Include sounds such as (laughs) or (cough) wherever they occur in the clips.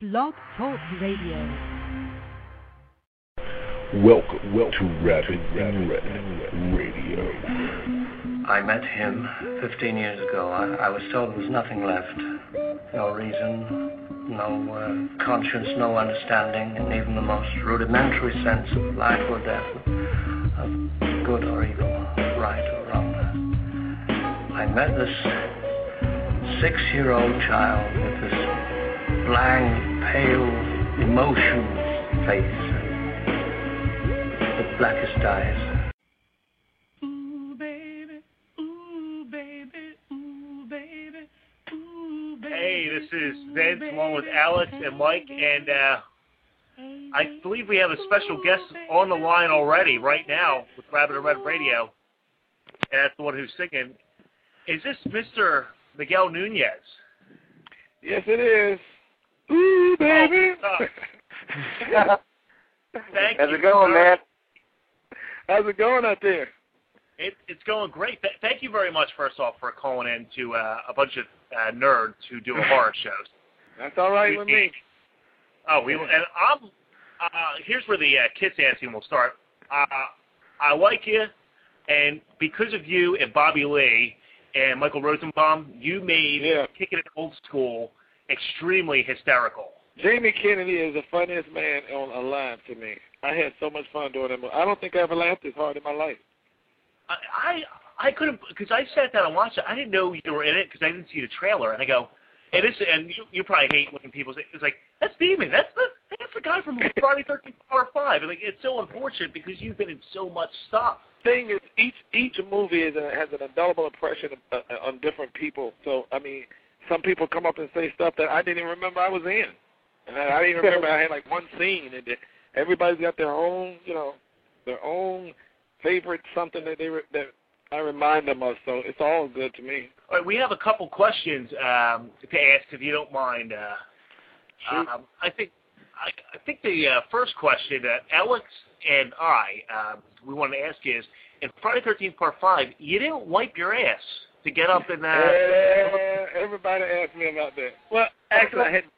Blog Talk Radio. Welcome, welcome to Rabbit and Red Radio. I met him 15 years ago. I, I was told there was nothing left. No reason, no uh, conscience, no understanding, and even the most rudimentary sense of life or death, of good or evil, right or wrong. I met this six-year-old child with this blank, pale, emotionless face, the blackest eyes. Ooh, baby. Ooh, baby. Ooh, baby. Ooh, baby. Hey, this is Ooh, Vince along with. Alex and Mike, and uh, I believe we have a special guest on the line already right now with Rabbit and Red Radio, and that's the one who's singing. Is this Mr. Miguel Nunez? Yes, it is. Ooh, baby. Thank How's you. it going, sir. man? How's it going out there? It, it's going great. Th- thank you very much, first off, for calling in to uh, a bunch of uh, nerds who do horror (laughs) shows. That's all right with me. Oh, we and I'm. Uh, here's where the uh, kiss dancing will start. Uh, I like you, and because of you and Bobby Lee and Michael Rosenbaum, you made Yeah. Kicking It Old School extremely hysterical. Jamie Kennedy is the funniest man on alive to me. I had so much fun doing that. movie. I don't think I ever laughed this hard in my life. I I, I couldn't because I sat down and watched it. I didn't know you were in it because I didn't see the trailer, and I go. And this and you, you probably hate when people say it's like that's Demon. That's the that's the guy from (laughs) Friday Thirteenth Part Five. And like it's so unfortunate because you've been in so much stuff. Thing is, each each movie is a, has an indelible impression uh, uh, on different people. So I mean, some people come up and say stuff that I didn't even remember I was in, and I, I didn't even remember I had like one scene. And everybody's got their own, you know, their own favorite something that they re- that I remind them of. So it's all good to me. All right, we have a couple questions um, to ask, if you don't mind. Uh, Shoot. um, I think I, I think the uh, first question that Alex and I um, we want to ask is: in Friday Thirteenth Part Five, you didn't wipe your ass to get up. Uh, Uh, everybody asked me about that. Well, actually, I hadn't,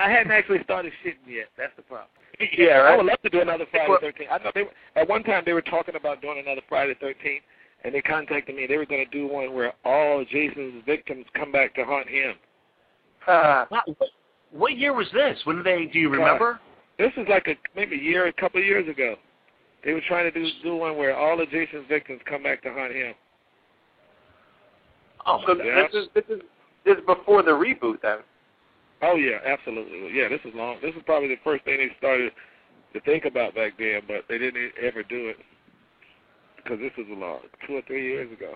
I hadn't actually started shitting yet. That's the problem. (laughs) Yeah, right. I would love to do another Friday Well- Thirteenth. I know they were, at one time they were talking about doing another Friday the Thirteenth, and they contacted me. They were going to do one where all Jason's victims come back to haunt him. Uh, what, what year was this? When did they? Do you remember? This is like a maybe a year, a couple of years ago. They were trying to do do one where all of Jason's victims come back to haunt him. Oh, so Yeah. this is this is this is before the reboot then. Oh yeah, absolutely. Yeah, this is long. This is probably the first thing they started to think about back then, but they didn't ever do it because this was a long two or three years ago.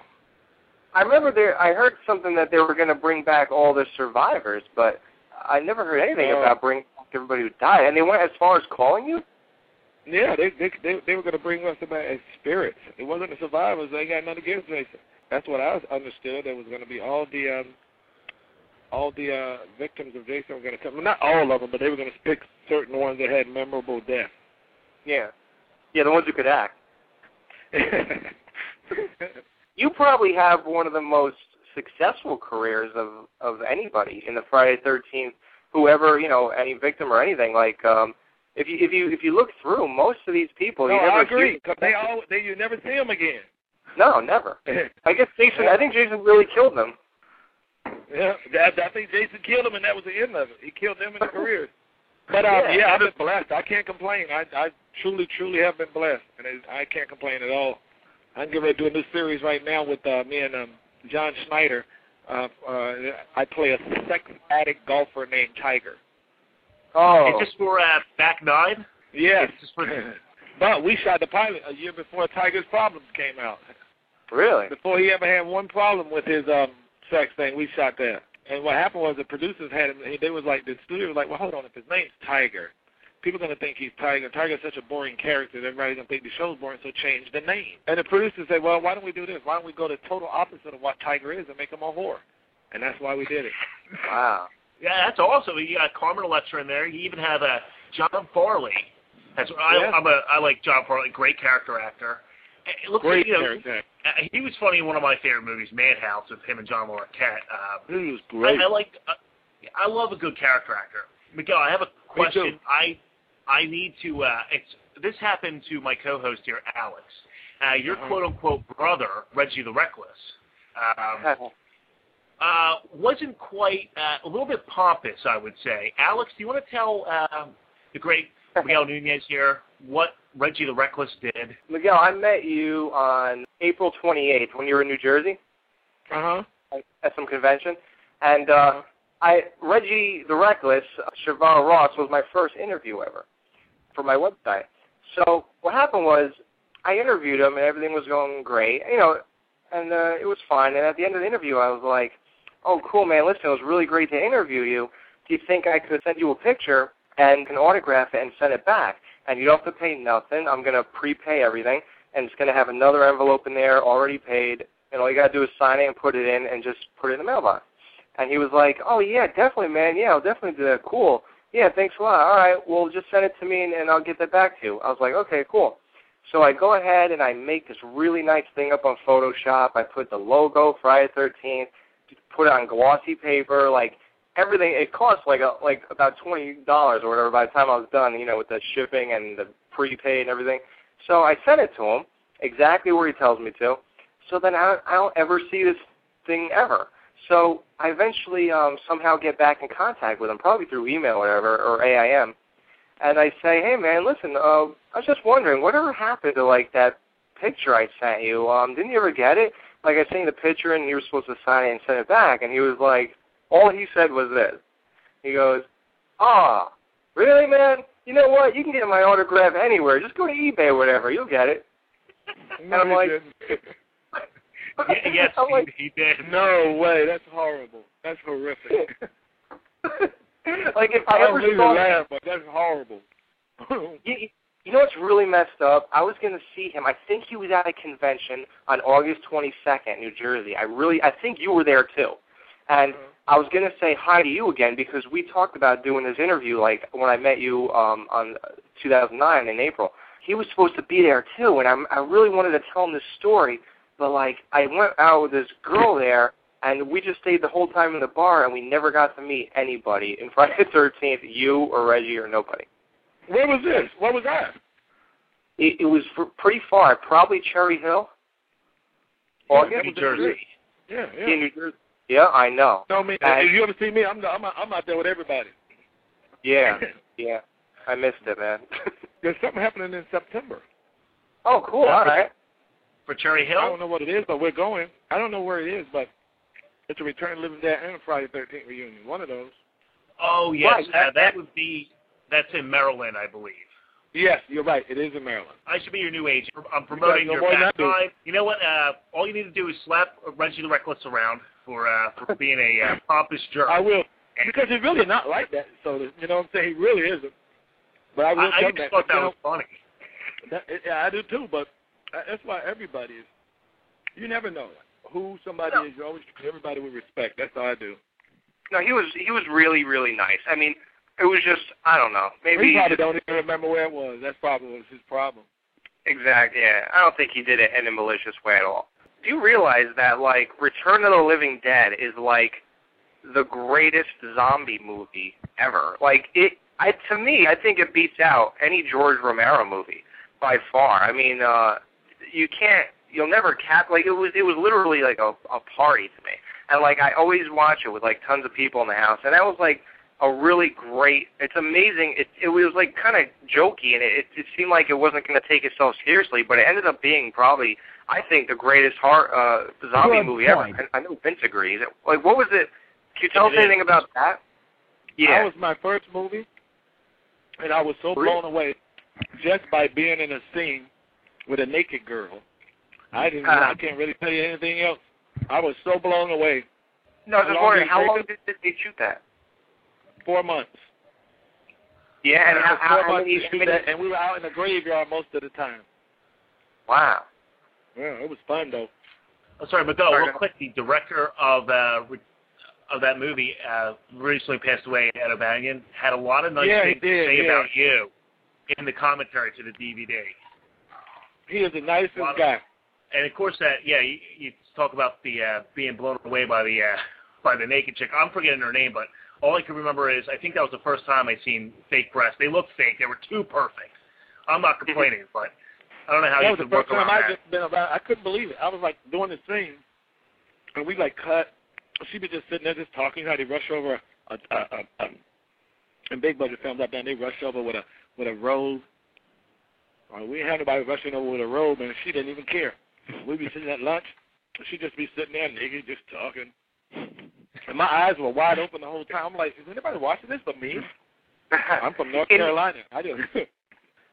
I remember there. I heard something that they were going to bring back all the survivors, but I never heard anything Oh. about bringing back everybody who died. And they went as far as calling you. Yeah, they they they, they were going to bring us back as spirits. It wasn't the survivors. They got nothing against Jason. That's what I understood. It was going to be all the um all the uh victims of Jason were going to come. Well, not all of them, but they were going to pick certain ones that had memorable deaths. Yeah, yeah, the ones who could act. (laughs) You probably have one of the most successful careers of of anybody in the Friday Thirteenth. Whoever you know, any victim or anything like. um if you if you if you look through most of these people, no, you never I agree. 'cause they all they you never see them again. No, never. (laughs) I guess Jason. I think Jason really killed them. Yeah, that, I think Jason killed him, and that was the end of it. He killed them in their (laughs) careers. But um, Yeah. yeah, I've been blessed. I can't complain. I I truly, truly have been blessed, and it, I can't complain at all. I'm getting ready to do a new series right now with uh, me and um, John Schneider. Uh, uh, I play a sex addict golfer named Tiger. Oh, Is this for uh, Back Nine? Yes, Is this for (laughs) but we shot the pilot a year before Tiger's Problems came out. Really? Before he ever had one problem with his um sex thing, we shot that. And what happened was the producers had him. They was like the studio was like, well, hold on, if his name's Tiger, people are gonna think he's Tiger. Tiger's such a boring character. that Everybody's gonna think the show's boring, so change the name. And the producers said, well, why don't we do this? Why don't we go the total opposite of what Tiger is and make him a whore? And that's why we did it. Wow. Yeah, that's awesome. You got Carmen Electra in there. You even have uh, John Farley. That's I, Yeah. I'm a I like John Farley, great character actor. It looks Great like, you know, character. uh, he was funny in one of my favorite movies, Madhouse, with him and John Larroquette. Uh, He was great. I, I like. Uh, I love a good character actor. Miguel, I have a question. I I need to. Uh, it's, this happened to my co-host here, Alex. Uh, your Uh-huh. quote-unquote brother, Reggie the Reckless, um, (laughs) uh, wasn't quite uh, a little bit pompous, I would say. Alex, do you want to tell uh, the great (laughs) Miguel Nunez here what Reggie the Reckless did? Miguel, I met you on April 28th when you were in New Jersey Uh huh. at some convention, and uh, I Reggie the Reckless, Shavar Ross was my first interview ever for my website. So what happened was I interviewed him and everything was going great, you know, and uh, it was fine. And at the end of the interview, I was like, "Oh, cool, man! Listen, it was really great to interview you. Do you think I could send you a picture and can autograph it and send it back? And you don't have to pay nothing. I'm gonna prepay everything, and it's gonna have another envelope in there already paid. And all you gotta do is sign it and put it in, and just put it in the mailbox." And he was like, "Oh yeah, definitely, man. Yeah, I'll definitely do that. Cool. Yeah, thanks a lot. All right, well, just send it to me, and, and I'll get that back to you." I was like, "Okay, cool." So I go ahead and I make this really nice thing up on Photoshop. I put the logo Friday Thirteenth, put it on glossy paper, like everything. It cost like a, like about twenty dollars or whatever by the time I was done, you know, with the shipping and the prepaid and everything. So I sent it to him exactly where he tells me to. So then I, I don't ever see this thing ever. So I eventually um, somehow get back in contact with him, probably through email or whatever, or AIM, and I say, hey man, listen, uh, I was just wondering, whatever happened to like that picture I sent you? Um, didn't you ever get it? Like I sent you the picture and you were supposed to sign it and send it back, and he was like, all he said was this. He goes, ah, really, man? You know what? You can get my autograph anywhere. Just go to eBay or whatever. You'll get it. (laughs) No, I'm like-. (laughs) Yes, I'm like, he, he did. no way. That's horrible. That's horrific. (laughs) like if I I ever really saw laugh, but that's horrible. You, you know what's really messed up? I was going to see him. I think he was at a convention on August 22nd, New Jersey. I really, I think you were there too. And I was going to say hi to you again because we talked about doing this interview like when I met you um, on 2009 in April. He was supposed to be there too, and I'm, I really wanted to tell him this story, but like I went out with this girl there, and we just stayed the whole time in the bar, and we never got to meet anybody. In Friday the 13th, you or Reggie or nobody. Where was this? What was that? It, it was fr- pretty far, probably Cherry Hill. August? New Jersey. Yeah, yeah. In New Jersey. Yeah, I know. No, I mean, Uh, if you ever see me, I'm I'm I'm out there with everybody. Yeah, (laughs) yeah. I missed it, man. (laughs) There's something happening in September. oh, cool. All right. For Cherry Hill. I don't know what it is, but we're going. I don't know where it is, but it's a Return of the Living Dead and a Friday the 13th reunion. One of those. Oh, yes. Right, uh, that- that would be, that's in Maryland, I believe. Yes, you're right. It is in Maryland. I should be your new agent. I'm promoting no your back I drive. You know what? Uh, all you need to do is slap Reggie the Reckless around for uh, for being a uh, pompous jerk. I will. Because he's really not like that. So, you know what I'm saying? He really isn't. But I will I, I just that. thought that know, was funny. That, yeah, I do too, but that's why everybody is. You never know who somebody No. is. You always treat everybody with respect. That's all I do. No, he was he was really really nice. I mean, it was just I don't know. Maybe he probably don't even remember where it was. That's probably was his problem. Exactly. Yeah, I don't think he did it in a malicious way at all. Do you realize that like Return of the Living Dead is like the greatest zombie movie ever? Like it, I to me, I think it beats out any George Romero movie by far. I mean, uh you can't, you'll never cap like it was. It was literally like a a party to me, and like I always watch it with like tons of people in the house, and that was like a really great. It's amazing. It it was like kind of jokey, and it it seemed like it wasn't going to take itself seriously, but it ended up being probably I think the greatest horror uh, zombie Good movie point. ever. I, I know Vince agrees. Like, what was it? Can you tell us It is. anything about that? Yeah, that was my first movie, and I was so Really? blown away just by being in a scene with a naked girl. I didn't. Uh-huh. I can't really tell you anything else. I was so blown away. no, I was How just long wondering how take long did, did they shoot that? Four months. Yeah, and It how, how, four how months many? to shoot many that, and we were out in the graveyard most of the time. wow. Yeah, it was fun though. Oh, sorry, Miguel, Sorry, real quick. The director of uh, of that movie uh, recently passed away, Ed O'Bannon, had a lot of nice Yeah, things did, to say yeah. about you in the commentary to the DVD. He is the nicest Lot of- guy. And of course, that yeah, you, you talk about the uh, being blown away by the uh, by the naked chick. I'm forgetting her name, but all I can remember is I think that was the first time I seen fake breasts. They looked fake. They were too perfect. I'm not (laughs) complaining, but I don't know how that you was the could first work time around I that. just been around. I couldn't believe it. I was like doing this thing, and we like cut. She be just sitting there just talking. How they rush over a, a, a, a in big budget films I've done, they rush over with a with a robe. Uh, we ain't had nobody rushing over with a robe, and she didn't even care. We'd be sitting at lunch, and she'd just be sitting there naked, just talking. And my eyes were wide open the whole time. I'm like, is anybody watching this but me? I'm from North Carolina. I just (laughs)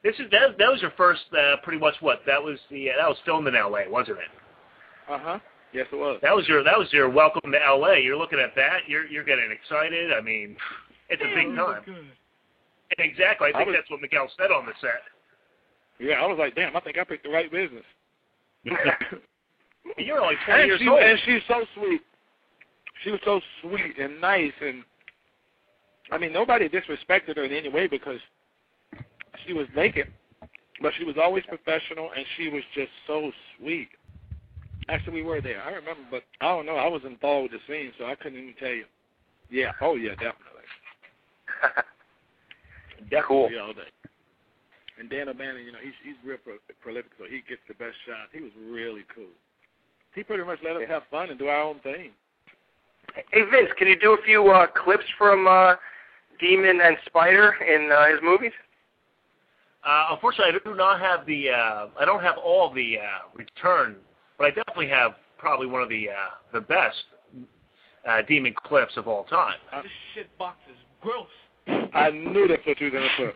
This is that, that was your first, uh, pretty much what that was the uh, that was filmed in L.A., wasn't it? uh huh. Yes, it was. That was your that was your welcome to L.A. You're looking at that, you're you're getting excited. I mean, it's a big time. Exactly. I I think was- that's what Miguel said on the set. Yeah, I was like, damn, I think I picked the right business. (laughs) You're only 20 and years she, old. And she's so sweet. She was so sweet and nice, and I mean, nobody disrespected her in any way because she was naked, but she was always professional, and she was just so sweet. Actually, we were there. I remember, but I don't know. I was involved with the scene, so I couldn't even tell you. Yeah. Oh, yeah, definitely. (laughs) Definitely Cool. all day. And Dan O'Bannon, you know, he's he's real pro- prolific, so he gets the best shots. He was really cool. He pretty much let us have fun and do our own thing. Hey Vince, can you do a few uh, clips from uh, Demon and Spider in uh, his movies? Uh, unfortunately, I do not have the. Uh, I don't have all the uh, return, but I definitely have probably one of the uh, the best uh, demon clips of all time. This shit box is gross. I knew that's what you were gonna put.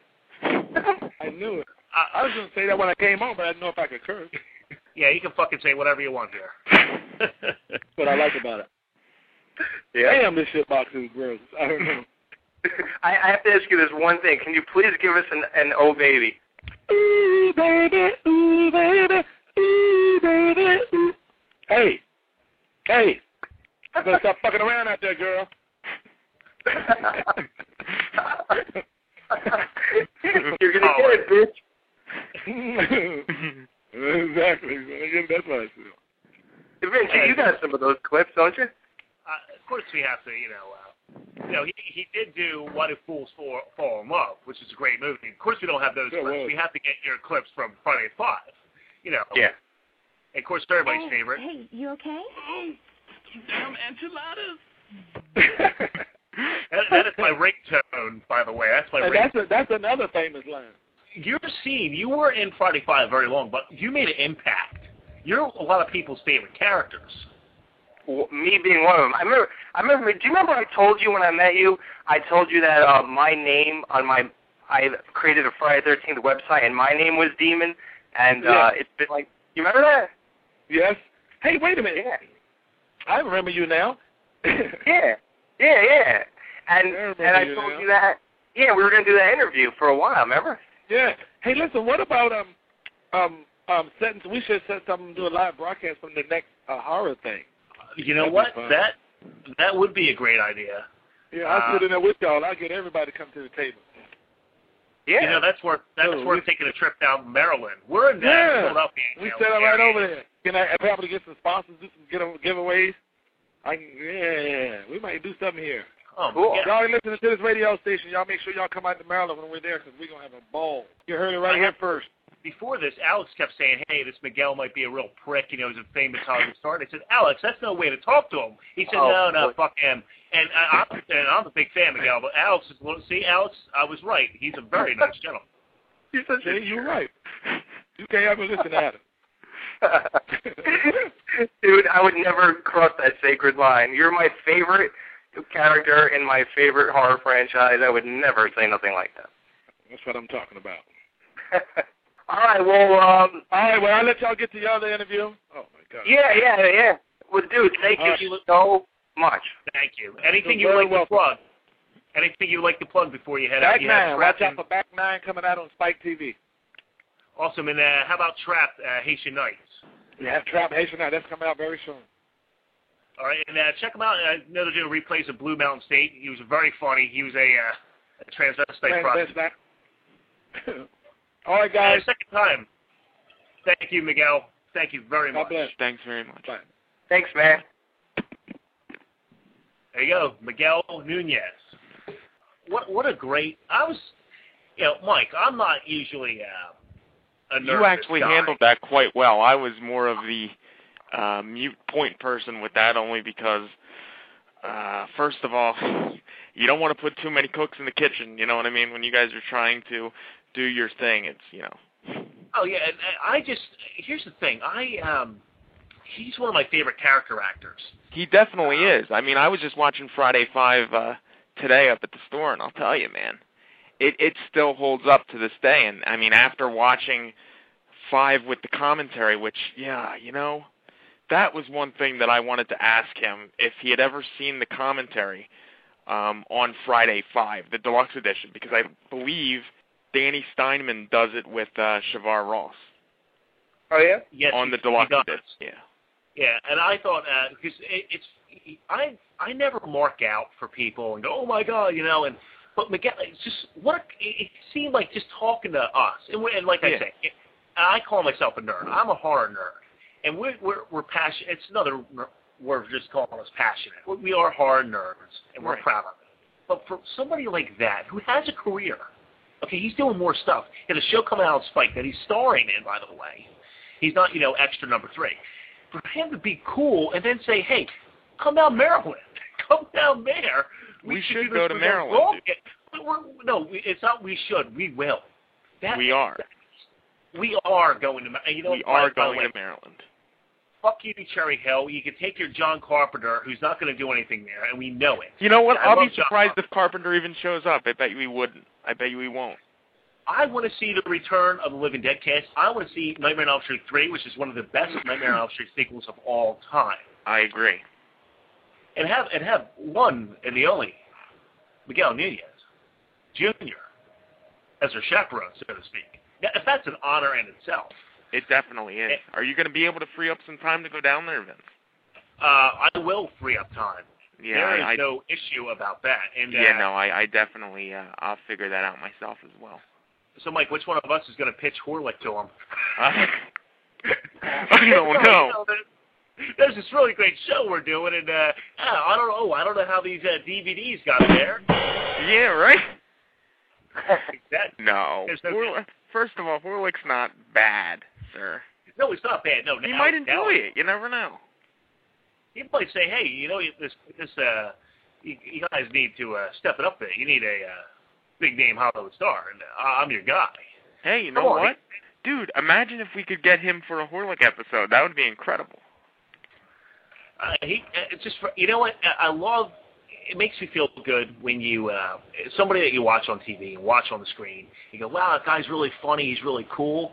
I knew it. I, I was gonna say that when I came on, but I didn't know if I could curse. Yeah, you can fucking say whatever you want here. That's what I like about it. (laughs) Yeah. Damn, this shit box is gross. I don't know. I, I have to ask you this one thing. Can you please give us an, an Oh Baby? Ooh, baby, ooh, baby, ooh, baby, ooh. Hey, hey, you better stop fucking around out there, girl. (laughs) You're gonna Oh, get it, bitch. (laughs) exactly. man. That's what I feel. Vince, you- you got some of those clips, don't you? uh, of course, we have to, you know. Uh, you know, he, he did do "Why Do Fools Fall, Fall in Love," which is a great movie. Of course, we don't have those Sure clips. was. We have to get your clips from Friday at Five. You know. Yeah. And of course, everybody's favorite. Hey, you okay? Oh, Damn enchiladas. (laughs) That, that is my ringtone, by the way. That's my and ringtone. that's a, that's another famous line. Your scene, you were in Friday Five very long, but you made an impact. You're a lot of people's favorite characters. Me being one of them. I remember. I remember. Do you remember I told you when I met you? I told you that uh, my name on my I created a Friday Thirteenth website, and my name was Demon, and uh, it's been like. You remember that? Yes. Hey, wait a minute. Yeah. I remember you now. (laughs) Yeah. Yeah. Yeah. And I and I told now. you that. Yeah, we were gonna do that interview for a while. Remember? Yeah. Hey, listen. What about um um um setting? We should set something to do a live broadcast from the next uh, horror thing. You know That'd what? That that would be a great idea. Yeah, I'll Uh, sit in there with y'all. I'll get everybody to come to the table. Yeah. You know, that's worth that's Dude, worth taking a trip down to Maryland. We're in Yeah. Philadelphia. We set up right over there. Can I probably get some sponsors, do some give- giveaways? I can, yeah, we might do something here. Oh, Cool. yeah. Y'all ain't listening to this radio station. Y'all make sure y'all come out to Maryland when we're there because we're going to have a ball. You heard it right I here have- first. Before this, Alex kept saying, "Hey, this Miguel might be a real prick. You know, he's a famous Hollywood star." And I said, "Alex, that's no way to talk to him." He said, Oh, "No, no, boy. fuck him." And I, I'm, and I'm a big fan of Miguel, but Alex is. See, Alex, I was right. He's a very nice gentleman. (laughs) You're such you're right. You can't ever listen to Adam. (laughs) Dude, I would never cross that sacred line. You're my favorite character in my favorite horror franchise. I would never say nothing like that. That's what I'm talking about. (laughs) All right, well, um, All right, well, I'll let y'all get to your other interview. Oh, my God. yeah, yeah, yeah. Well, dude, thank All right. you so much. Thank you. Anything You're you'd like welcome. to plug? Anything you'd like to plug before you head out? Back You have Nine. Watch out for Back Nine coming out on Spike TV. Awesome. And uh, how about Trapped uh, Haitian Nights? Yeah, Trap Haitian Night. That's coming out very soon. All right, and uh, check him out. I know they're doing replays of Blue Mountain State. He was very funny. He was a, uh, a transvestite Man, prostitute. best night. (laughs) All right, Uh, guys. second time. Thank you, Miguel. Thank you very God much. bless. Thanks very much. Bye. Thanks, man. There you go, Miguel Nunez. what what a great. I was, you know, Mike. I'm not usually uh, a nervous You actually guy. handled that quite well. I was more of the uh, mute point person with that, only because, uh, first of all, you don't want to put too many cooks in the kitchen. You know what I mean? When you guys are trying to do your thing, it's you know. Oh yeah, and I just here's the thing. I um, he's one of my favorite character actors. He definitely is. I mean, I was just watching Friday Five uh, today up at the store, and I'll tell you, man, it it still holds up to this day. And I mean, after watching Five with the commentary, which yeah, you know, that was one thing that I wanted to ask him if he had ever seen the commentary um, on Friday Five, the deluxe edition, because I believe Danny Steinmann does it with uh, Shavar Ross Oh yeah. Yes, on the deluxe edition. Yeah. Yeah, and I thought uh, because it, it's I I never mark out for people and go oh my god you know and but Miguel it's just what a, it it seemed like just talking to us and, and like I say it, I call myself a nerd I'm a horror nerd and we're we're we're passionate it's another for just calling us passionate we we are hard nerds and we're Right. proud of it but for somebody like that who has a career okay he's doing more stuff he had a show coming out on Spike that he's starring in by the way he's not you know extra number three for him to be cool and then say, "Hey, come down Maryland, (laughs) come down there." We can should do go to Maryland. We're- we're- no, we- it's not. We should. We will. That, We are. We are going to. You know, We are by going way, to Maryland. Fuck you, Cherry Hill. You can take your John Carpenter, who's not going to do anything there, and we know it. You know what? I I'll be John surprised if Carpenter even shows up. I bet you he wouldn't. I bet you he won't. I want to see the return of the Living Dead cast. I want to see Nightmare on Elm Street 3, which is one of the best Nightmare on Elm Street sequels of all time. I agree. and have and have one and the only Miguel Nunez Jr. as their chaperone, so to speak. Now, if that's an honor in itself, It definitely is. Eh. Are you going to be able to free up some time to go down there, Vince? uh, I will free up time. Yeah, there is I, no issue about that. And uh, yeah, no, I, I definitely, uh, I'll figure that out myself as well. So, Mike, which one of us is going to pitch Horlick to him? Uh, (laughs) I don't (laughs) know. there's- There's this really great show we're doing, and uh, I don't know. I don't know how these uh, DVDs got there. Yeah, right. (laughs) That, No. No- Horlick, first of all, Horlick's not bad, sir. no, it's not bad. No, You now- might now- enjoy it. You never know. he might say, "Hey, you know, this this uh, you, you guys need to uh, step it up there. You need a uh, big name Hollywood star, and uh, I'm your guy." Hey, you know on. what? Dude, imagine if we could get him for a Horlick episode. That would be incredible. Uh, he uh, it's just for, you know what I I love. It makes me feel good when you uh, somebody that you watch on TV and watch on the screen. You go, "Wow, that guy's really funny. He's really cool."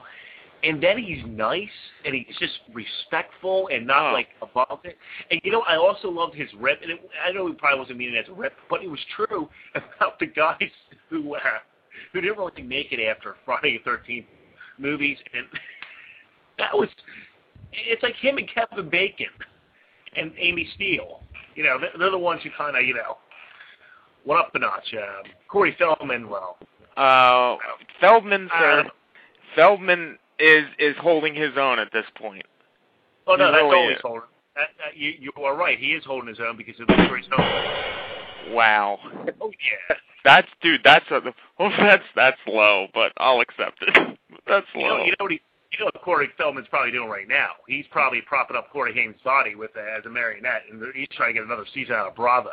And then he's nice and he's just respectful and not Oh. like above it. And you know, I also loved his rip. And it, I know he probably wasn't meaning it as a rip, but it was true (laughs) about the guys who uh, who didn't really make it after Friday the Thirteenth movies. And (laughs) that was it's like him and Kevin Bacon and Amy Steel. You know, they're, they're the ones who kind of you know went up a notch. Um, Corey Feldman, well, Uh, Feldman, I sir. don't know. Feldman is is holding his own at this point. Oh no, He that's really always is. holding. That, that, you you are right. He is holding his own because of the Corey Feldman. Wow. Oh yeah. That's dude. That's a well. (laughs) That's that's low, but I'll accept it. (laughs) That's You know, low. you know what he, you know what Corey Feldman's probably doing right now. He's probably propping up Corey Haim's body with uh, as a marionette, and he's trying to get another season out of Bravo.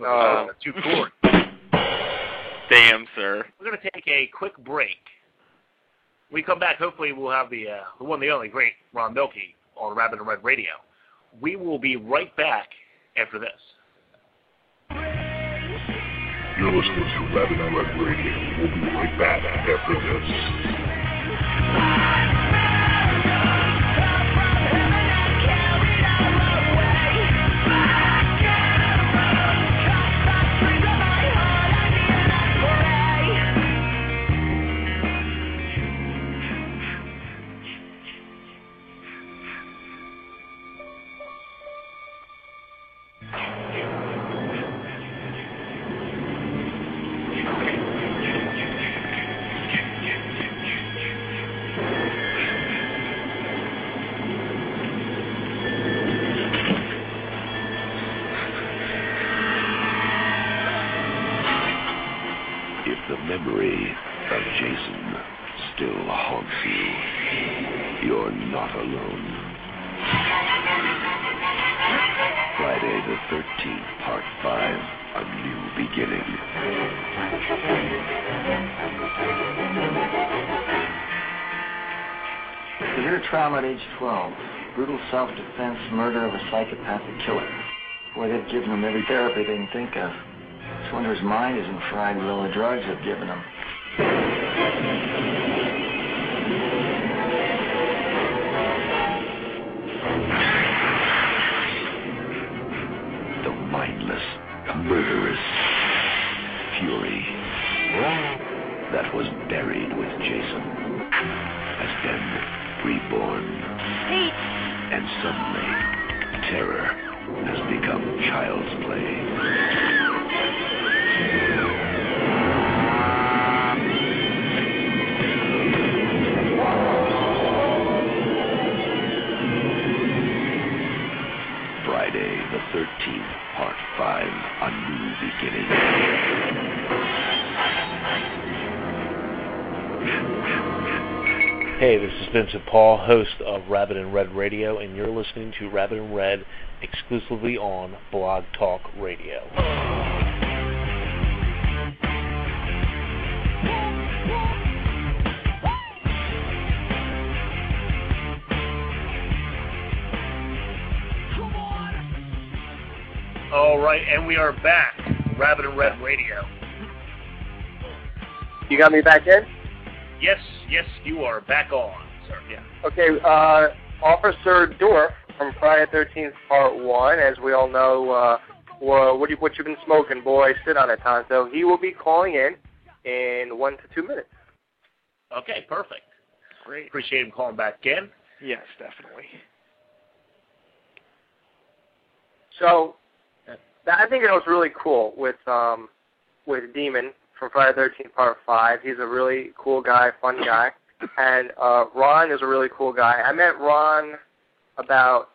Oh. uh, two Corey. (laughs) Damn, sir. We're going to take a quick break. We come back, hopefully we'll have the uh, the one, the only great Ron Milkie on Rabbit and Red Radio. We will be right back after this. You're listening to Rabbit and Red Radio. We'll be right back after this. At age 12. Brutal self-defense, murder of a psychopathic killer. Boy, they've given him every therapy they can think of. Just wonder his mind isn't fried with all the drugs they've given him. The mindless, murderous fury that was buried with Jason has been reborn. And suddenly, terror has become child's play. Friday the 13th, Part 5, A New Beginning. Hey, this is Vincent Paul, host of Rabbit and Red Radio, and you're listening to Rabbit and Red exclusively on Blog Talk Radio. All right, and we are back, Rabbit and Red Radio. You got me back in? Yes, yes, you are back on, sir. Yeah. Okay, uh, Officer Dorff from Friday Thirteenth Part One, as we all know, uh, well, what you what you've been smoking, boy, sit on it, Tonto. He will be calling in in one to two minutes. Okay, perfect. Great. Appreciate him calling back in. Yes, definitely. So, that, I think it was really cool with um, with Demon from Friday Thirteenth Part Five. He's a really cool guy, fun guy, and uh, Ron is a really cool guy. I met Ron about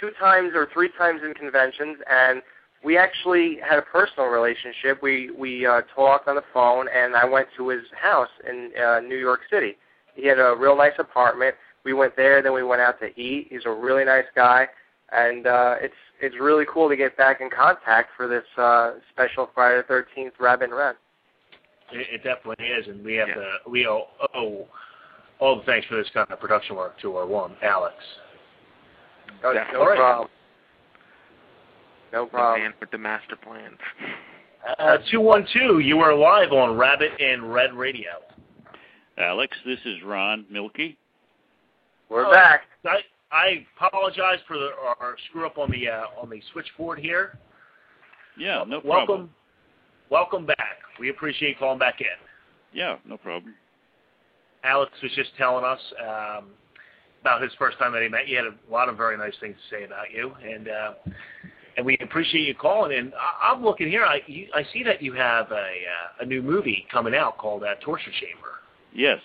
two times or three times in conventions, and we actually had a personal relationship. We we uh, talked on the phone, and I went to his house in uh, New York City. He had a real nice apartment. We went there, then we went out to eat. He's a really nice guy, and uh, it's it's really cool to get back in contact for this uh, special Friday the Thirteenth Rabbit and Red. It, it definitely is, and we have Yeah. to we owe, owe all the thanks for this kind of production work to our one Alex. No, Yeah. no All right. problem. No The problem. man with the master plan. Uh, two one two, you are live on Rabbit and Red Radio. Alex, this is Ron Milkie. We're Oh. back. I I apologize for the, our screw up on the uh, on the switchboard here. Yeah, no welcome, problem. welcome back. We appreciate you calling back in. Yeah, no problem. Alex was just telling us um, about his first time that he met you. He had a lot of very nice things to say about you, and uh, and we appreciate you calling. in. I, I'm looking here. I you, I see that you have a uh, a new movie coming out called uh, Torture Chamber. Yes,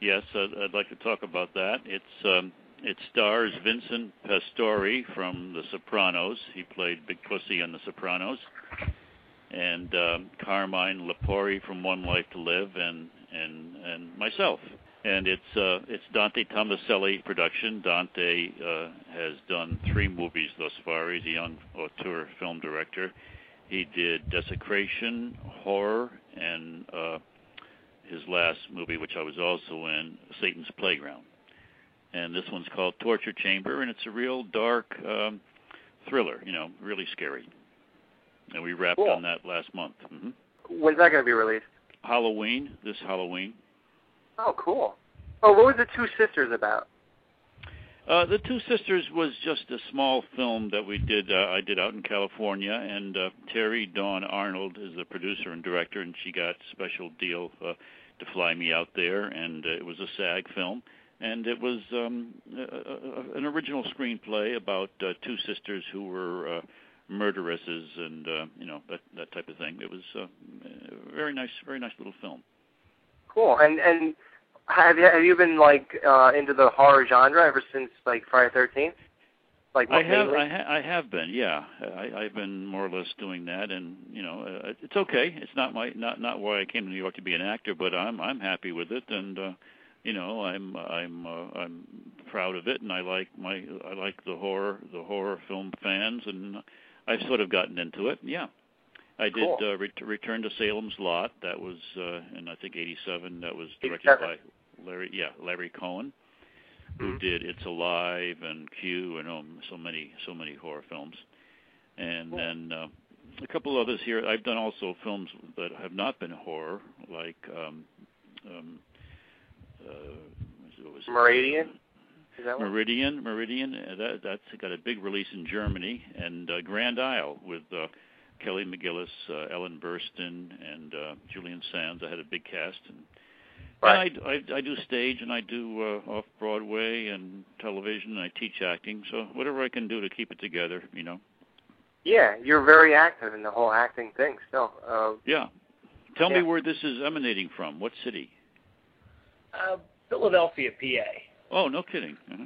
yes, I'd, I'd like to talk about that. It's um, it stars Vincent Pastore from The Sopranos. He played Big Pussy on The Sopranos, and um, Carmine Lepori from One Life to Live, and and and myself. And it's uh, it's Dante Tomaselli production. Dante uh, has done three movies thus far. He's a young auteur film director. He did Desecration, Horror, and uh, his last movie, which I was also in, Satan's Playground. And this one's called Torture Chamber, and it's a real dark um, thriller, you know, really scary. And we wrapped Cool. on that last month. hmm When's that going to be released? Halloween, this Halloween. Oh, cool. Oh, what was the Two Sisters about? Uh, the Two Sisters was just a small film that we did. Uh, I did out in California, and uh, Terry Dawn Arnold is the producer and director, and she got special deal uh, to fly me out there. And uh, it was a SAG film, and it was um, a, a, an original screenplay about uh, two sisters who were uh, murderesses, and uh, you know that that type of thing. It was uh, a very nice, very nice little film. Cool. And and have you have you been like uh, into the horror genre ever since like Friday Thirteenth? Like I have, mainly? I, ha- I have been, yeah. I, I've been more or less doing that, and you know, uh, it's okay. It's not my, not not why I came to New York to be an actor, but I'm I'm happy with it, and uh, you know, I'm I'm uh, I'm proud of it, and I like my I like the horror the horror film fans, and I've sort of gotten into it. Yeah, I did Cool. uh, Ret- Return to Salem's Lot. That was uh, in I think '87. That was directed 87. by Larry, yeah, Larry Cohen who Mhm. did It's Alive and Q and um, so many so many horror films. And Cool. then uh, a couple others here. I've done also films that have not been horror, like um, um, uh, what was it? Meridian? Is that one? Meridian, Meridian. Uh, that that's got a big release in Germany, and uh, Grand Isle with uh, Kelly McGillis, uh, Ellen Burstyn, and uh, Julian Sands. I had a big cast, and, Right. and I, I I do stage and I do uh, off Broadway and television, and I teach acting. So whatever I can do to keep it together, you know. Yeah, you're very active in the whole acting thing still. Uh, Yeah. Tell Yeah. me where this is emanating from. What city? Uh, Philadelphia, PA. Oh, no kidding. Uh-huh.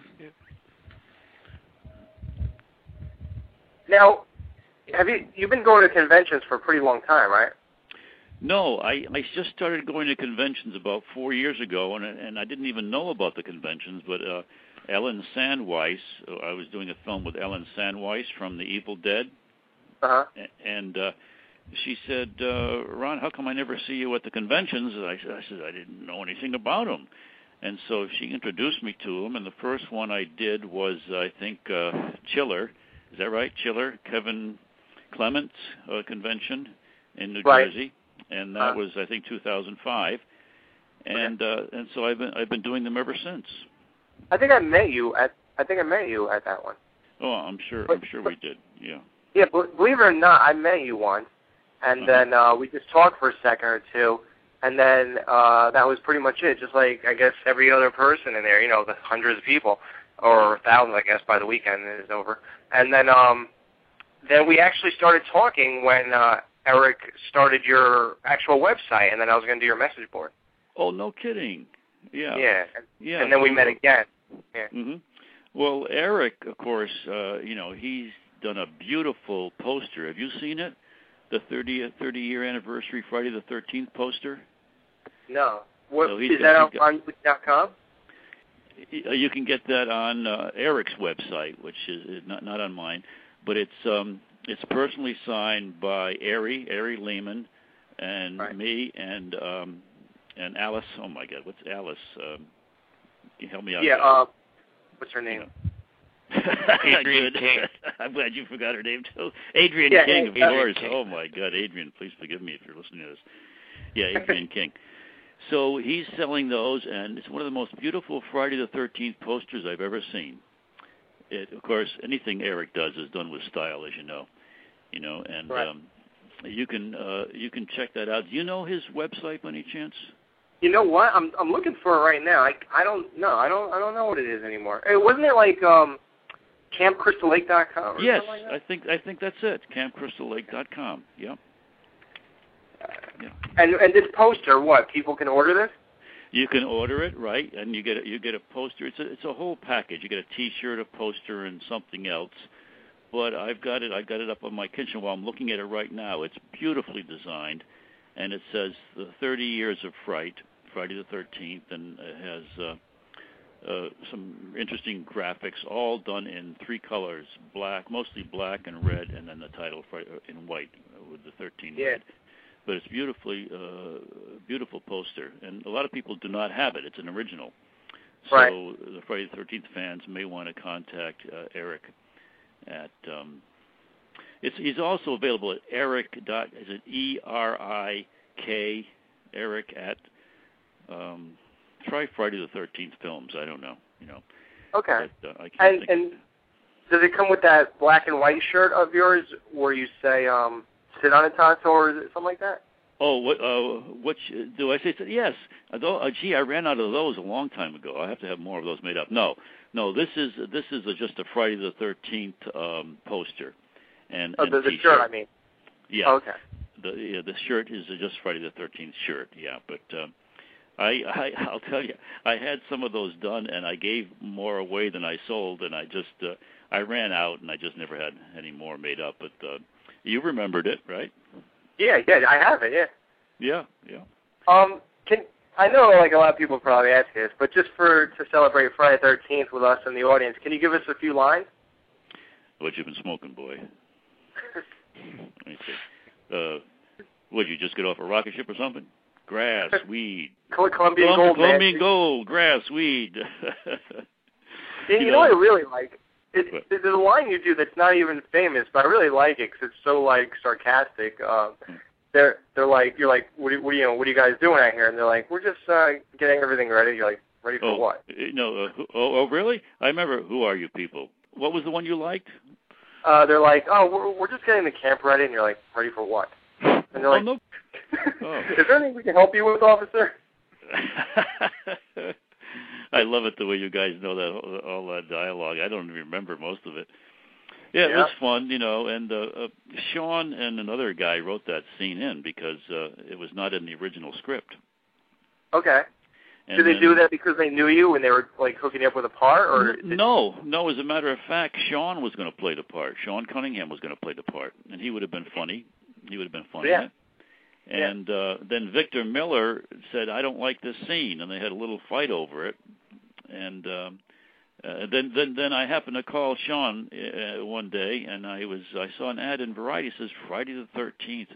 now, have you you've been going to conventions for a pretty long time, right? No, I I just started going to conventions about four years ago, and and I didn't even know about the conventions. But uh, Ellen Sandweiss, uh, I was doing a film with Ellen Sandweiss from The Evil Dead, Uh huh. and uh, she said, uh, "Ron, how come I never see you at the conventions?" And I, said- I said, "I didn't know anything about them." And so she introduced me to them, and the first one I did was, I think, uh, Chiller. Is that right? Chiller, Kevin Clements uh, convention in New Right. Jersey, and that Uh. was, I think, 2005. And uh, and so I've been I've been doing them ever since. I think I met you at I think I met you at that one. Oh, I'm sure But- I'm sure but- we did. Yeah. Yeah, bel- believe it or not, I met you once, and Uh-huh. then uh, we just talked for a second or two, and then uh, that was pretty much it. Just like I guess every other person in there, you know, the hundreds of people, or thousands, I guess, by the weekend is over. And then um, then we actually started talking when uh, Eric started your actual website, and then I was going to do your message board. Oh, no kidding. Yeah. Yeah, Yeah. and then we met again. Yeah. hmm Well, Eric, of course, uh, you know he's done a beautiful poster. Have you seen it? The 30th 30 year anniversary Friday the 13th poster. No. What So is that got- out he's got- on wiki.com? Y- You can get that on uh, Eric's website, which is is not not on mine, but it's um it's personally signed by Ari Ari Lehman and Right. me and um and Alice. Oh my God, what's Alice? Um, can you help me out? Yeah. Uh, what's her name? (laughs) Adrienne King. (laughs) I'm glad you forgot her name too. Adrienne Yeah, King of Adrienne course. Oh my God, Adrienne, please forgive me if you're listening to this. Yeah, (laughs) Adrienne King. So he's selling those, and it's one of the most beautiful Friday the Thirteenth posters I've ever seen. It, of course, anything Eric does is done with style, as you know. You know, and Right. um, you can uh, you can check that out. Do you know his website by any chance? You know what? I'm I'm looking for it right now. I I don't know. I don't I don't know what it is anymore. It wasn't it like um campcrystallake.com or Yes, something like I think I think that's it. CampCrystalLake.com. Yeah. Yeah. And and this poster, what? People can order this? You can order it, right? And you get a, you get a poster. It's a it's a whole package. You get a T-shirt, a poster, and something else. But I've got it. I've got it up on my kitchen while I'm looking at it right now. It's beautifully designed, and it says the 30 years of fright, Friday the 13th, and it has uh, uh, some interesting graphics, all done in three colors: black, mostly black and red, and then the title uh, in white with the 13 Yeah. red but it's beautifully uh, beautiful poster, and a lot of people do not have it. It's an original. So Right. the Friday the Thirteenth fans may want to contact uh, Eric at. Um, it's he's also available at Eric dot is it E R I K Eric at um, try Friday the Thirteenth Films. I don't know, you know, Okay. but uh, I can't And think. and does it come with that black and white shirt of yours where you say um sit on a tonsil or is it something like that? Oh, what? Uh, what sh- do I say? Yes. Although, uh, gee, I ran out of those a long time ago. I have to have more of those made up. No, no. This is this is a, just a Friday the Thirteenth um, poster, and, Oh, and the, the shirt, I mean. Yeah. Okay. The yeah, the shirt is just Friday the Thirteenth shirt. Yeah, but um, I, I (laughs) I'll tell you, I had some of those done, and I gave more away than I sold, and I just uh, I ran out and I just never had any more made up. But uh, you remembered it, right? Yeah, yeah, I have it. Yeah. Yeah, yeah. Um, can I know like a lot of people probably ask this, but just for to celebrate Friday Thirteenth with us in the audience, can you give us a few lines? What you been smoking, boy? (laughs) Let me see. Uh, what you just get off a rocket ship or something? Grass, (laughs) weed. Col- Colombian Colum- Gold, man. Colombian gold, grass, weed. (laughs) You, You you know what I really like? It, there's a line you do that's not even famous, but I really like it because it's so like sarcastic. Um, Hmm. they're they're like you're like what do, you- what do you know what are you guys doing out here? And they're like we're just uh, getting everything ready. You're like ready for oh, what? uh, No, uh, who- oh, oh, really? I remember. Who are you people? What was the one you liked? Uh, they're like oh we're we're just getting the camp ready, and you're like ready for what? And they're Oh, like no. (laughs) Oh. is there anything we can help you with, officer? (laughs) (laughs) I love it the way you guys know that all- that dialogue. I don't even remember most of it. Yeah, it was fun, you know. And uh, uh, Sean and another guy wrote that scene in because uh, it was not in the original script. Okay. And Did they then- do that because they knew you and they were like hooking you up with a part, or no, no. As a matter of fact, Sean was going to play the part. Sean Cunningham was going to play the part, and he would have been funny. He would have been funny. Yeah. It. And uh, then Victor Miller said, "I don't like this scene," and they had a little fight over it. And um, uh, then, then, then I happened to call Sean uh, one day, and I was I saw an ad in Variety that says Friday the Thirteenth,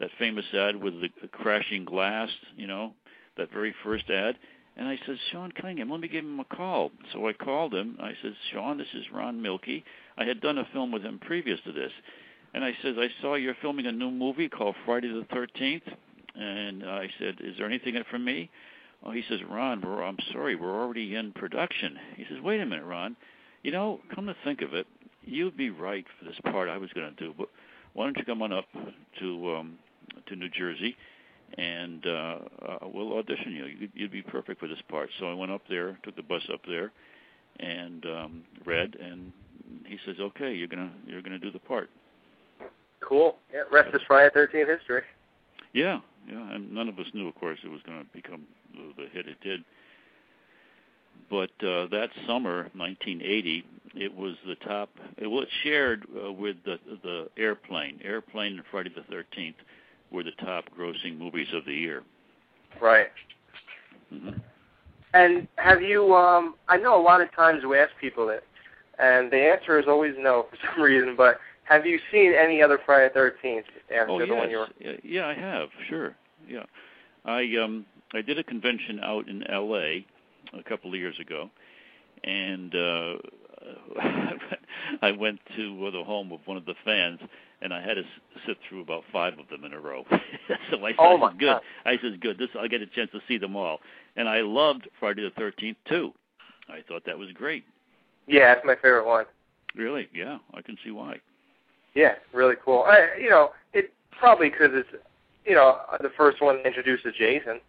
that famous ad with the, the crashing glass, you know, that very first ad. And I said, Sean Cunningham, let me give him a call. So I called him. I said, Sean, this is Ron Milkie. I had done a film with him previous to this. And I said, I saw you're filming a new movie called Friday the 13th. And I said, is there anything in it for me? Oh, he says, Ron, I'm sorry, we're already in production. He says, wait a minute, Ron. You know, come to think of it, you'd be right for this part I was going to do. But why don't you come on up to um, to New Jersey? and uh, uh, we'll audition you. You'd, you'd be perfect for this part. So I went up there, took the bus up there, and um, read, and he says, "Okay, you're gonna you're gonna do the part." Cool? Yeah, rest is Friday Thirteenth history. Yeah, yeah. And none of us knew, of course, it was going to become the, hit it did. But uh, that summer, 1980, it was the top. It was shared uh, with the the Airplane. Airplane and Friday the 13th were the top grossing movies of the year. Right. hmm And have you? um I know a lot of times we ask people that, and the answer is always no for some (laughs) reason. But have you seen any other Friday Thirteenth after Oh the one you were? Yeah, yeah, I have. Sure. Yeah, I um I did a convention out in L.A. a couple of years ago, and uh (laughs) I went to the home of one of the fans, and I had to sit through about five of them in a row. (laughs) so I said, Oh, my "Good." God. I said, "Good. This I'll get a chance to see them all." And I loved Friday the Thirteenth too. I thought that was great. Yeah, that's my favorite one. Really? Yeah, I can see why. Yeah, really cool. I, you know, it probably because it's, you know, the first one introduces Jason,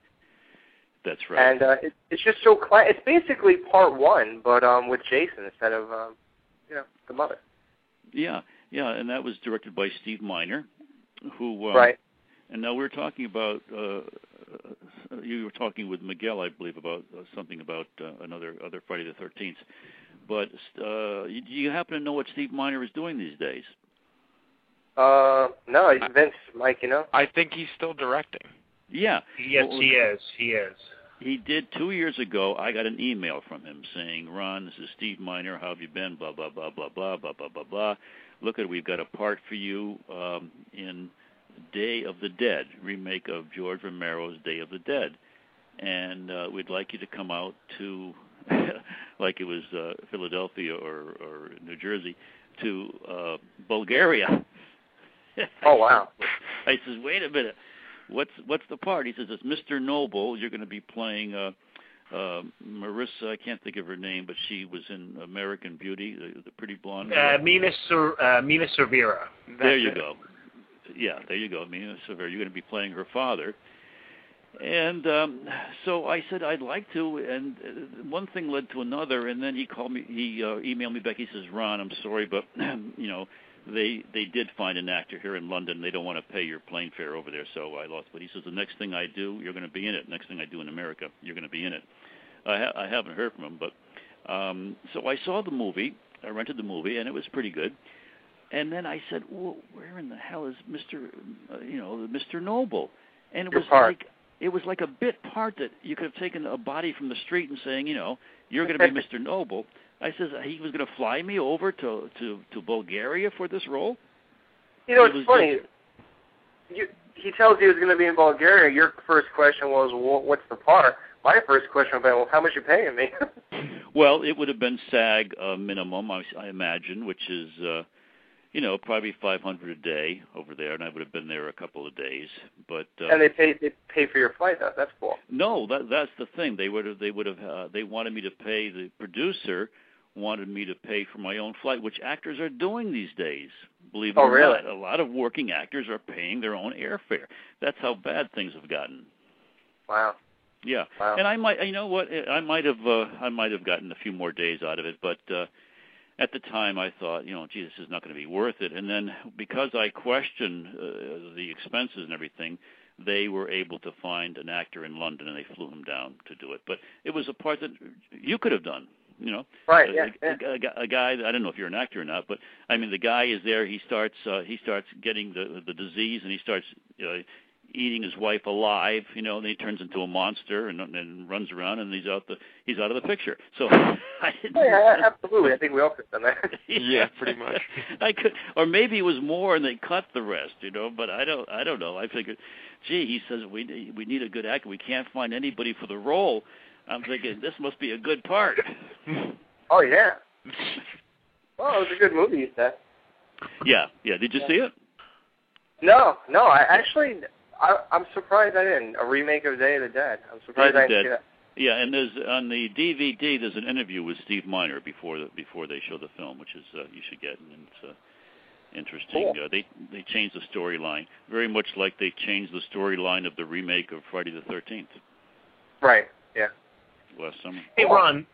That's right. and uh, it, it's just so cla- It's basically part one, but um with Jason instead of, um, you know, the mother. Yeah, yeah, and that was directed by Steve Miner, who um, right. And now we're talking about uh, uh, you were talking with Miguel, I believe, about uh, something about uh, another other Friday the Thirteenth. But uh, do you happen to know what Steve Miner is doing these days? Uh, no, it's Vince, Mike. You know. I think he's still directing. Yeah. Yes, Well, he is. He is. He did two years ago. I got an email from him saying, "Ron, this is Steve Miner. How have you been? Blah blah blah blah blah blah blah blah blah. Look at we've got a part for you um, in Day of the Dead remake of George Romero's Day of the Dead, and uh, we'd like you to come out to (laughs) like it was uh, Philadelphia or or New Jersey to uh, Bulgaria." Oh (laughs) wow. I says, wait a minute, what's what's the part? He says, it's Mr. Noble. You're going to be playing uh, uh, Marissa. I can't think of her name, but she was in American Beauty, the, the pretty blonde. Uh, girl. Mina, Cer- uh, Mena Suvari. there you it. go. Yeah, there you go. Mena Suvari. You're going to be playing her father. And um, so I said I'd like to, and uh, one thing led to another, and then he called me. He uh, emailed me back. He says, "Ron, I'm sorry, but (clears throat) you know, they they did find an actor here in London. They don't want to pay your plane fare over there, so I lost." But he says, "The next thing I do, you're going to be in it. Next thing I do in America, you're going to be in it." I, ha- I haven't heard from him, but um, so I saw the movie. I rented the movie, and it was pretty good. And then I said, well, "Where in the hell is Mister, uh, you know, Mister Noble?" And it Your was part. like it was like a bit part that you could have taken a body from the street and saying, you know, you're going to be (laughs) Mister Noble. I says he was going to fly me over to to to Bulgaria for this role. You know, it's funny. You, he tells you he's going to be in Bulgaria. Your first question was, well, "What's the part?" My first question was, "Well, how much you paying me?" (laughs) Well, it would have been SAG uh, minimum, I, I imagine, which is, uh, you know, probably 500 a day over there, and I would have been there a couple of days. But uh, and they pay they pay for your flight. That that's cool. no, that that's the thing. They would have they would have uh, they wanted me to pay the producer wanted me to pay for my own flight, which actors are doing these days. Believe it Oh, or really? not, a lot of working actors are paying their own airfare. That's how bad things have gotten. Wow. Yeah, Wow. and I might, you know what, I might have, uh, I might have gotten a few more days out of it, but uh, at the time I thought, you know, gee, this is not going to be worth it. And then because I questioned uh, the expenses and everything, they were able to find an actor in London and they flew him down to do it. But it was a part that you could have done. You know, Right. a, Yeah. a, a, a guy. I don't know if you're an actor or not, but I mean, the guy is there. He starts. Uh, he starts getting the the disease, and he starts uh, eating his wife alive. You know, and he turns into a monster and then runs around, and he's out the he's out of the picture. So (laughs) I didn't. Oh, yeah, absolutely. I think we all could have done that. (laughs) Yeah, pretty much. (laughs) I could, or maybe it was more, and they cut the rest. You know, but I don't. I don't know. I figured, gee, he says we we need a good actor. We can't find anybody for the role. I'm thinking this must be a good part. oh yeah. Well, it was a good movie, you said. Yeah, yeah. Did you see it? No, no. I actually, I, I'm surprised I didn't. A remake of Day of the Dead. I'm surprised Day I of didn't see Dead. that. Yeah, and there's on the DVD. There's an interview with Steve Miner before the, before they show the film, which is uh, you should get, and it's uh, interesting. Cool. Uh, they they changed the storyline very much like they changed the storyline of the remake of Friday the Thirteenth Right. Yeah. last summer. Hey, Ron.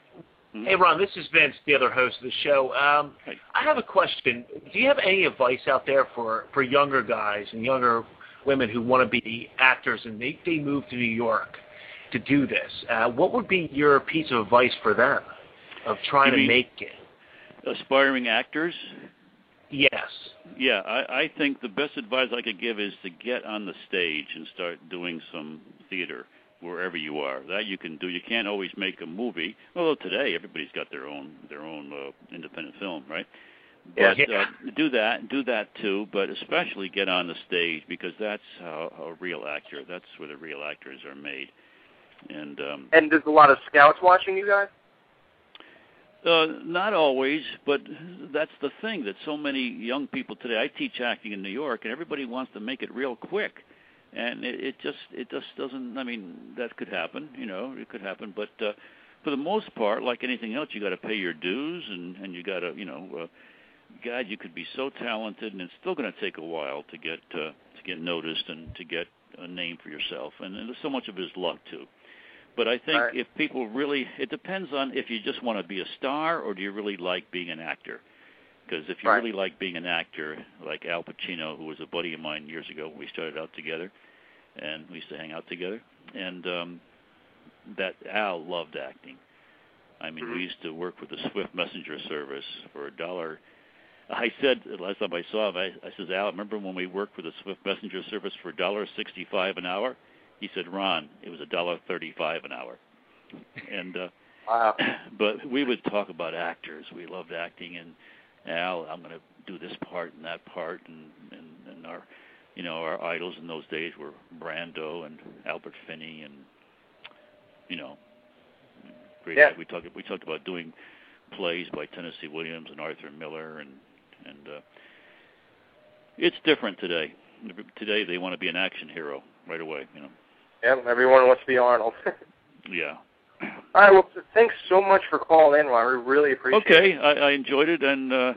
Mhm. Hey, Ron. This is Vince, the other host of the show. Um, Hey. I have a question. Do you have any advice out there for for younger guys and younger women who want to be actors and they they move to New York to do this? Uh, what would be your piece of advice for them of trying You to make it? Aspiring actors. Yes. Yeah, I, I think the best advice I could give is to get on the stage and start doing some theater wherever you are. That you can do. You can't always make a movie. Although today everybody's got their own their own uh, independent film, right? Yeah. But Yeah. uh, do that, do that too. But especially get on the stage because that's how a real actor. That's where the real actors are made. And um, And there's a lot of scouts watching you guys. uh, not always, but that's the thing that so many young people today. I teach acting in New York, and everybody wants to make it real quick, and it, it just it just doesn't. I mean, that could happen, you know, it could happen, but uh, for the most part, like anything else, you got to pay your dues, and and you got to, you know, uh, God, you could be so talented, and it's still going to take a while to get uh, to get noticed and to get a name for yourself, and, and so much of it is luck too. But I think Right. if people really, it depends on if you just want to be a star or do you really like being an actor. Because if you Right. really like being an actor, like Al Pacino, who was a buddy of mine years ago, when we started out together, and we used to hang out together. And um, that Al loved acting. I mean, we used to work with the Swift Messenger Service for a dollar. I said last time I saw him, I, I says, Al, remember when we worked with the Swift Messenger Service for a dollar sixty-five an hour? He said, Ron, it was a dollar thirty-five an hour. And uh, Wow. (clears throat) but we would talk about actors. We loved acting, and Al, I'm going to do this part and that part, and and, and our, you know, our idols in those days were Brando and Albert Finney, and you know, great. Yeah. We talked we talked about doing plays by Tennessee Williams and Arthur Miller, and and uh, it's different today. Today they want to be an action hero right away. You know, Yeah. Everyone wants to be Arnold. (laughs) yeah. All right. Well, thanks so much for calling in, Ron. We really appreciate it. Okay, I, I enjoyed it, and uh,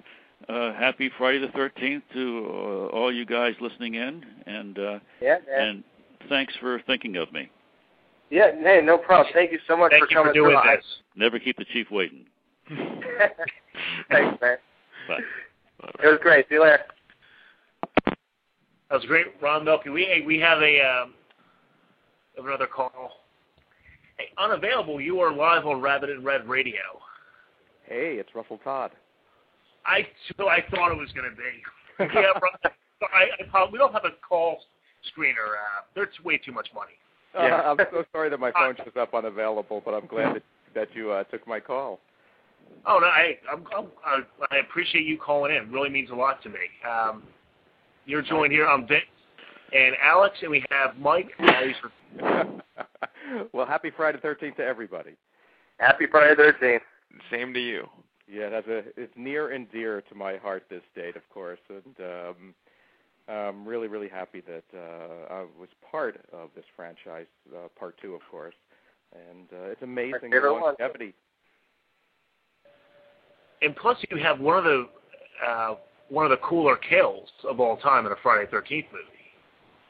uh, happy Friday the Thirteenth to uh, all you guys listening in, and uh, Yeah. Yeah. and thanks for thinking of me. yeah. Hey, no problem. Thank you so much Thank for you for coming doing through. this. Never keep the chief waiting. (laughs) Thanks, man. Bye. It was great. See you later. That was great, Ron Milkie. We we have a um, another call. Hey, unavailable. You are live on Rabbit In Red Radio. Hey, it's Russell Todd. I so I thought it was going to be. (laughs) yeah, right. I, I we don't have a call screener. Uh, there's way too much money. Yeah. Uh, I'm so sorry that my phone shows up unavailable, but I'm glad that, that you uh, took my call. Oh no, I I'm, I'm, I appreciate you calling in. It really means a lot to me. Um, you're joined here. I'm Vince and Alex, and we have Mike. (laughs) well, happy Friday 13th to everybody. Happy Friday 13th. Same to you. Yeah, that's a it's near and dear to my heart this date, of course, and um, I'm really really happy that uh, I was part of this franchise, uh, part two, of course, and uh, it's amazing the longevity. And plus, you have one of the uh, one of the cooler kills of all time in a Friday Thirteenth movie.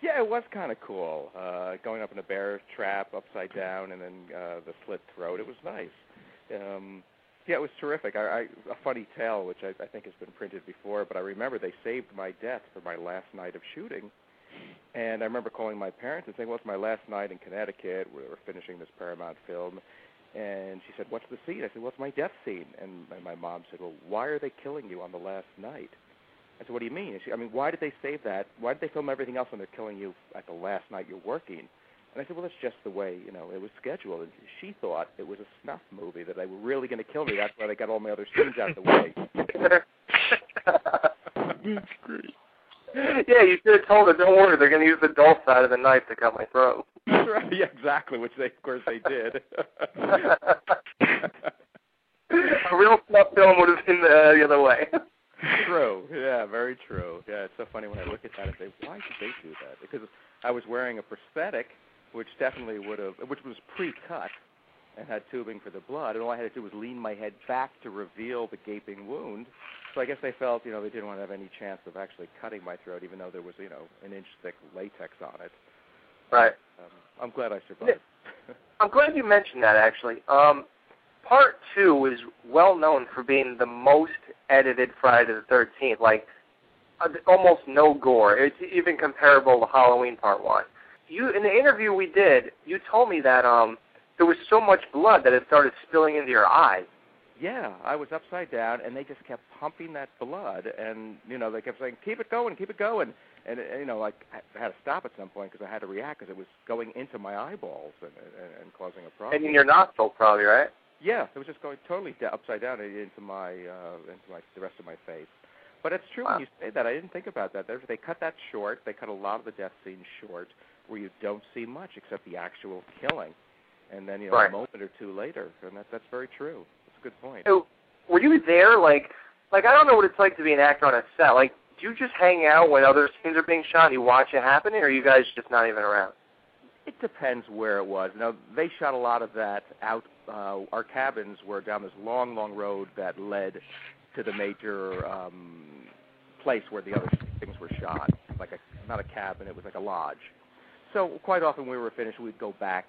Yeah, it was kind of cool. Uh, going up in a bear trap, upside down, and then uh, the slit throat. It was nice. Um, yeah, it was terrific. I, I, a funny tale, which I, I think has been printed before, but I remember they saved my death for my last night of shooting. And I remember calling my parents and saying, "Well, it's my last night in Connecticut. We were finishing this Paramount film." And she said, "What's the scene?" I said, "Well, it's my death scene." And my mom said, "Well, why are they killing you on the last night?" I said, "What do you mean?" She, I mean, why did they save that? Why did they film everything else when they're killing you at the last night you're working? And I said, "Well, that's just the way you know it was scheduled." And she thought it was a snuff movie that they were really going to kill me. That's why they got all my other scenes out of the way. (laughs) that's great. Yeah, you should have told her. Don't worry, they're going to use the dull side of the knife to cut my throat. (laughs) Right. Yeah, exactly. Which they, of course, they did. (laughs) a real snuff film would have been the, the other way (laughs) true. Yeah, very true. Yeah, it's so funny when I look at that and say, why did they do that? Because I was wearing a prosthetic, which definitely would have, which was pre-cut and had tubing for the blood, and all I had to do was lean my head back to reveal the gaping wound. So I guess they felt, you know, they didn't want to have any chance of actually cutting my throat, even though there was, you know, an inch thick latex on it. Right. Um, I'm glad I survived. I'm glad you mentioned that. Actually, um, part two is well known for being the most edited Friday the Thirteenth, like uh, almost no gore. It's even comparable to Halloween Part One. You in the interview we did, you told me that um there was so much blood that it started spilling into your eyes. Yeah, I was upside down, and they just kept pumping that blood, and you know they kept saying, "Keep it going, keep it going," and you know like I had to stop at some point because I had to react because it was going into my eyeballs and, and, and causing a problem. And your nostrils, probably, right? Yeah, it was just going totally d- upside down into my uh, into my the rest of my face. But it's true wow. when you say that. I didn't think about that. They cut that short. They cut a lot of the death scenes short, where you don't see much except the actual killing, and then you know right. a moment or two later. And that that's very true. That's a good point. So, were you there? Like, like I don't know what it's like to be an actor on a set. Like, do you just hang out when other scenes are being shot? and You watch it happen, or are you guys just not even around? It depends where it was. Now they shot a lot of that out. Uh, our cabins were down this long, long road that led to the major um, place where the other things were shot. Like a not a cabin, it was like a lodge. So quite often when we were finished, we'd go back,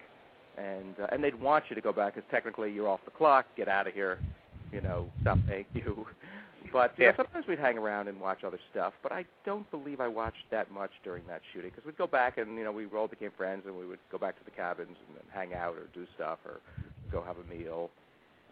and uh, and they'd want you to go back because technically you're off the clock. Get out of here. You know, stop paying (laughs) you. But yeah. know, sometimes we'd hang around and watch other stuff. But I don't believe I watched that much during that shooting because we'd go back and you know we all became friends and we would go back to the cabins and then hang out or do stuff or go have a meal.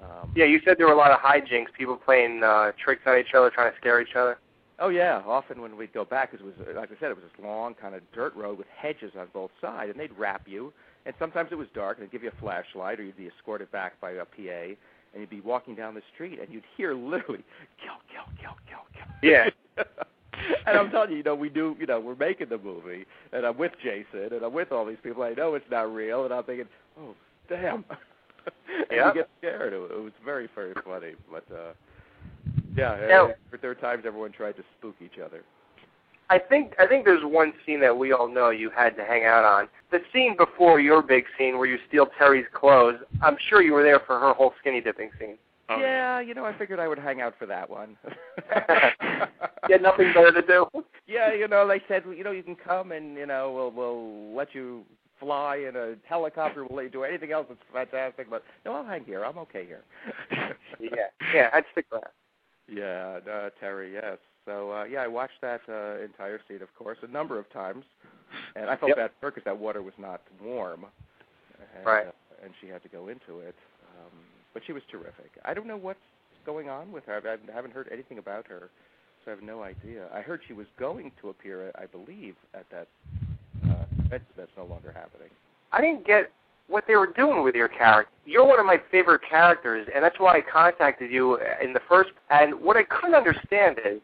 Um, yeah, you said there were a lot of hijinks, people playing uh, tricks on each other, trying to scare each other. Oh yeah, often when we'd go back, it was like I said, it was this long kind of dirt road with hedges on both sides, and they'd wrap you. And sometimes it was dark, and they'd give you a flashlight, or you'd be escorted back by a PA and you'd be walking down the street and you'd hear literally kill, kill, kill, kill, kill. Yeah. (laughs) and I'm telling you, you know, we do, you know, we're making the movie, and I'm with Jason, and I'm with all these people. I know it's not real, and I'm thinking, oh, damn. (laughs) and yeah. you get scared. It, it was very, very funny, but uh, yeah, now, for third times, everyone tried to spook each other. I think I think there's one scene that we all know you had to hang out on. The scene before your big scene where you steal Terry's clothes. I'm sure you were there for her whole skinny dipping scene. Oh. Yeah, you know, I figured I would hang out for that one. (laughs) you had nothing better to do. (laughs) Yeah, you know, they said, you know, you can come and you know, we'll we'll let you fly in a helicopter. We'll let you do anything else. It's fantastic, but no, I'll hang here. I'm okay here. (laughs) yeah, yeah, I'd stick around. Yeah, uh, Terry, yes. So uh, yeah, I watched that uh, entire scene, of course, a number of times, and I felt yep. bad for her because that water was not warm, and, right? Uh, and she had to go into it. Um, but she was terrific. I don't know what going on with her? I, I haven't heard anything about her, so I have no idea. I heard she was going to appear, I believe, at that uh, event that's no longer happening. I didn't get what they were doing with your character. You're one of my favorite characters, and that's why I contacted you in the first. And what I couldn't understand is,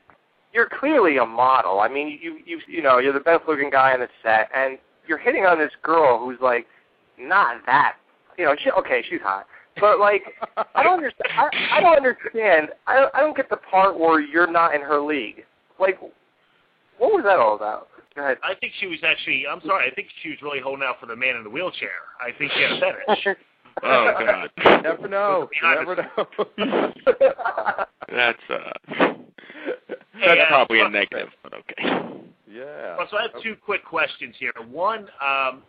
you're clearly a model. I mean, you you you know, you're the best looking guy on the set, and you're hitting on this girl who's like not that. You know, she okay, she's hot, but like I don't understand. I, I don't understand. I don't, I don't get the part where you're not in her league. Like, what was that all about? Go ahead. I think she was actually. I'm sorry. I think she was really holding out for the man in the wheelchair. I think she had a fetish. (laughs) Oh God. Never know. Never know. (laughs) That's uh, Hey, that's uh, probably a negative, but okay. yeah. Well, so I have two quick questions here. One, um,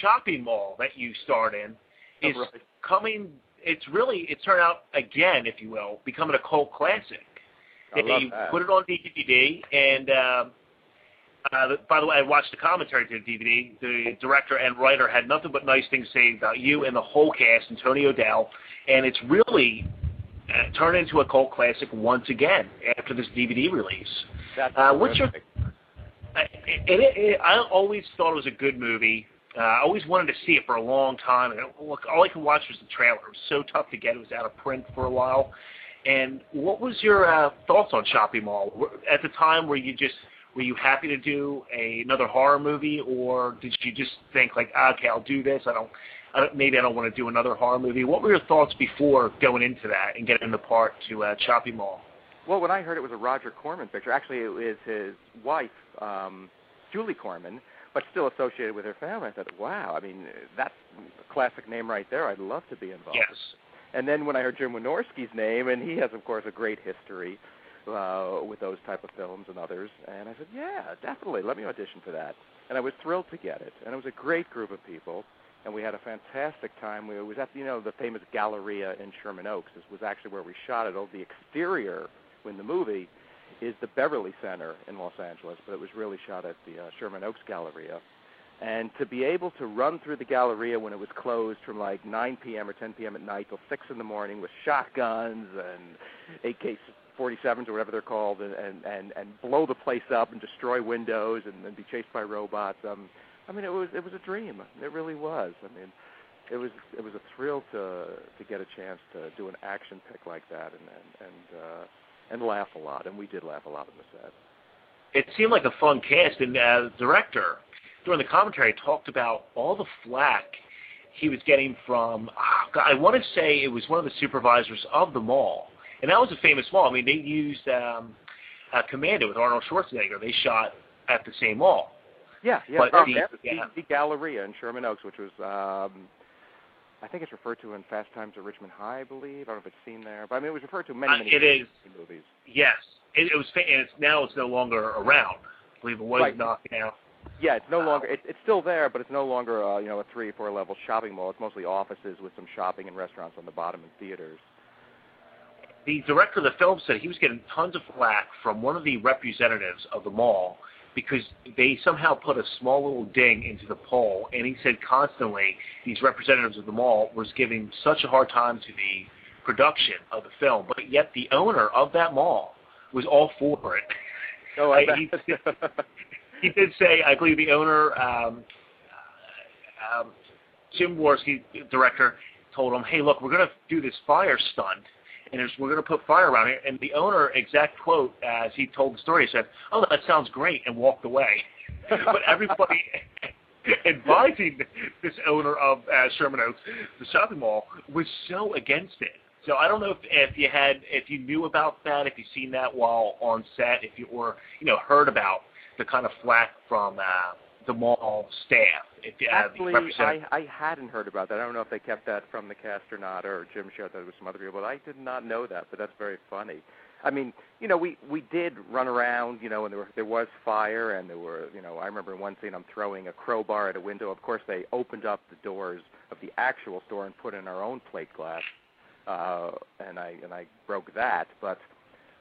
Chopping Mall that you starred in is Right. coming. It's really it's turned out again, if you will, becoming a cult classic. I love They that. put it on DVD, and um, uh, by the way, I watched the commentary to the DVD. The director and writer had nothing but nice things to say about you and the whole cast, and Tony O'Dell, and it's really turned into a cult classic once again after this DVD release. That's Uh, what's your it, it, it, I always thought it was a good movie. Uh, I always wanted to see it for a long time. And look, all I could watch was the trailer. It was so tough to get. It was out of print for a while. And what was your uh, thoughts on Chopping Mall at the time? Were you just were you happy to do a, another horror movie, or did you just think like, "Ah, okay, I'll do this. I don't, I maybe I don't want to do another horror movie. What were your thoughts before going into that and getting the part to uh, Chopping Mall? Well, when I heard it was a Roger Corman picture, actually it was his wife, um, Julie Corman, but still associated with her family. I thought, wow, I mean, that's a classic name right there. I'd love to be involved. Yes. And then when I heard Jim Wynorski's name, and he has, of course, a great history uh, with those type of films and others, and I said, yeah, definitely, let me audition for that. And I was thrilled to get it. And it was a great group of people, and we had a fantastic time. We was at you know the famous Galleria in Sherman Oaks. This was actually where we shot it. Oh, the exterior in the movie is the Beverly Center in Los Angeles, but it was really shot at the uh, Sherman Oaks Galleria. And to be able to run through the Galleria when it was closed from like 9 p.m. or 10 p.m. at night till 6 in the morning with shotguns and AK-47s or whatever they're called, and and and, and blow the place up and destroy windows and, and be chased by robots. Um, I mean, it was it was a dream. It really was. I mean, it was it was a thrill to to get a chance to do an action pick like that and and and, uh, and laugh a lot. And we did laugh a lot on the set. it seemed like a fun cast, and uh, the director during the commentary talked about all the flack he was getting from. ah, God, I want to say it was one of the supervisors of the mall, and that was a famous mall. I mean, they used um, uh, Commando with Arnold Schwarzenegger. They shot at the same mall. Yeah, yeah. But oh, the- yeah, the, yeah. the Galleria in Sherman Oaks, which was, um, I think it's referred to in Fast Times at Ridgemont High, I believe. I don't know if it's seen there, but I mean, it was referred to in many, Uh, many it is. movies. Yes, it, it was. Fa- and it's now it's no longer around. I believe it was Right. knocked down. Yeah, it's no longer. It, it's still there, but it's no longer, uh, you know, a three or four level shopping mall. It's mostly offices with some shopping and restaurants on the bottom and theaters. the director of the film said he was getting tons of flack from one of the representatives of the mall because they somehow put a small little ding into the poll, and he said constantly these representatives of the mall was giving such a hard time to the production of the film, but yet the owner of that mall was all for it. (laughs) Oh, I he, he did say, I believe the owner, um, um, Jim Wynorski, director, told him, "Hey, look, we're going to do this fire stunt, and we're going to put fire around it. And the owner, exact quote as he told the story, said, "Oh, that sounds great," and walked away. (laughs) but everybody (laughs) advising this owner of uh, Sherman Oaks, the shopping mall, was so against it. So I don't know if, if you had, if you knew about that, if you seen that while on set, if you or you know heard about the kind of flack from uh, the mall staff. If, uh, Actually, I, I hadn't heard about that. I don't know if they kept that from the cast or not, or Jim shared that with some other people. But I did not know that. But that's very funny. I mean, you know, we we did run around, you know, and there were, there was fire, and there were, you know, I remember one scene I'm throwing a crowbar at a window. Of course, they opened up the doors of the actual store and put in our own plate glass, uh, and I and I broke that. But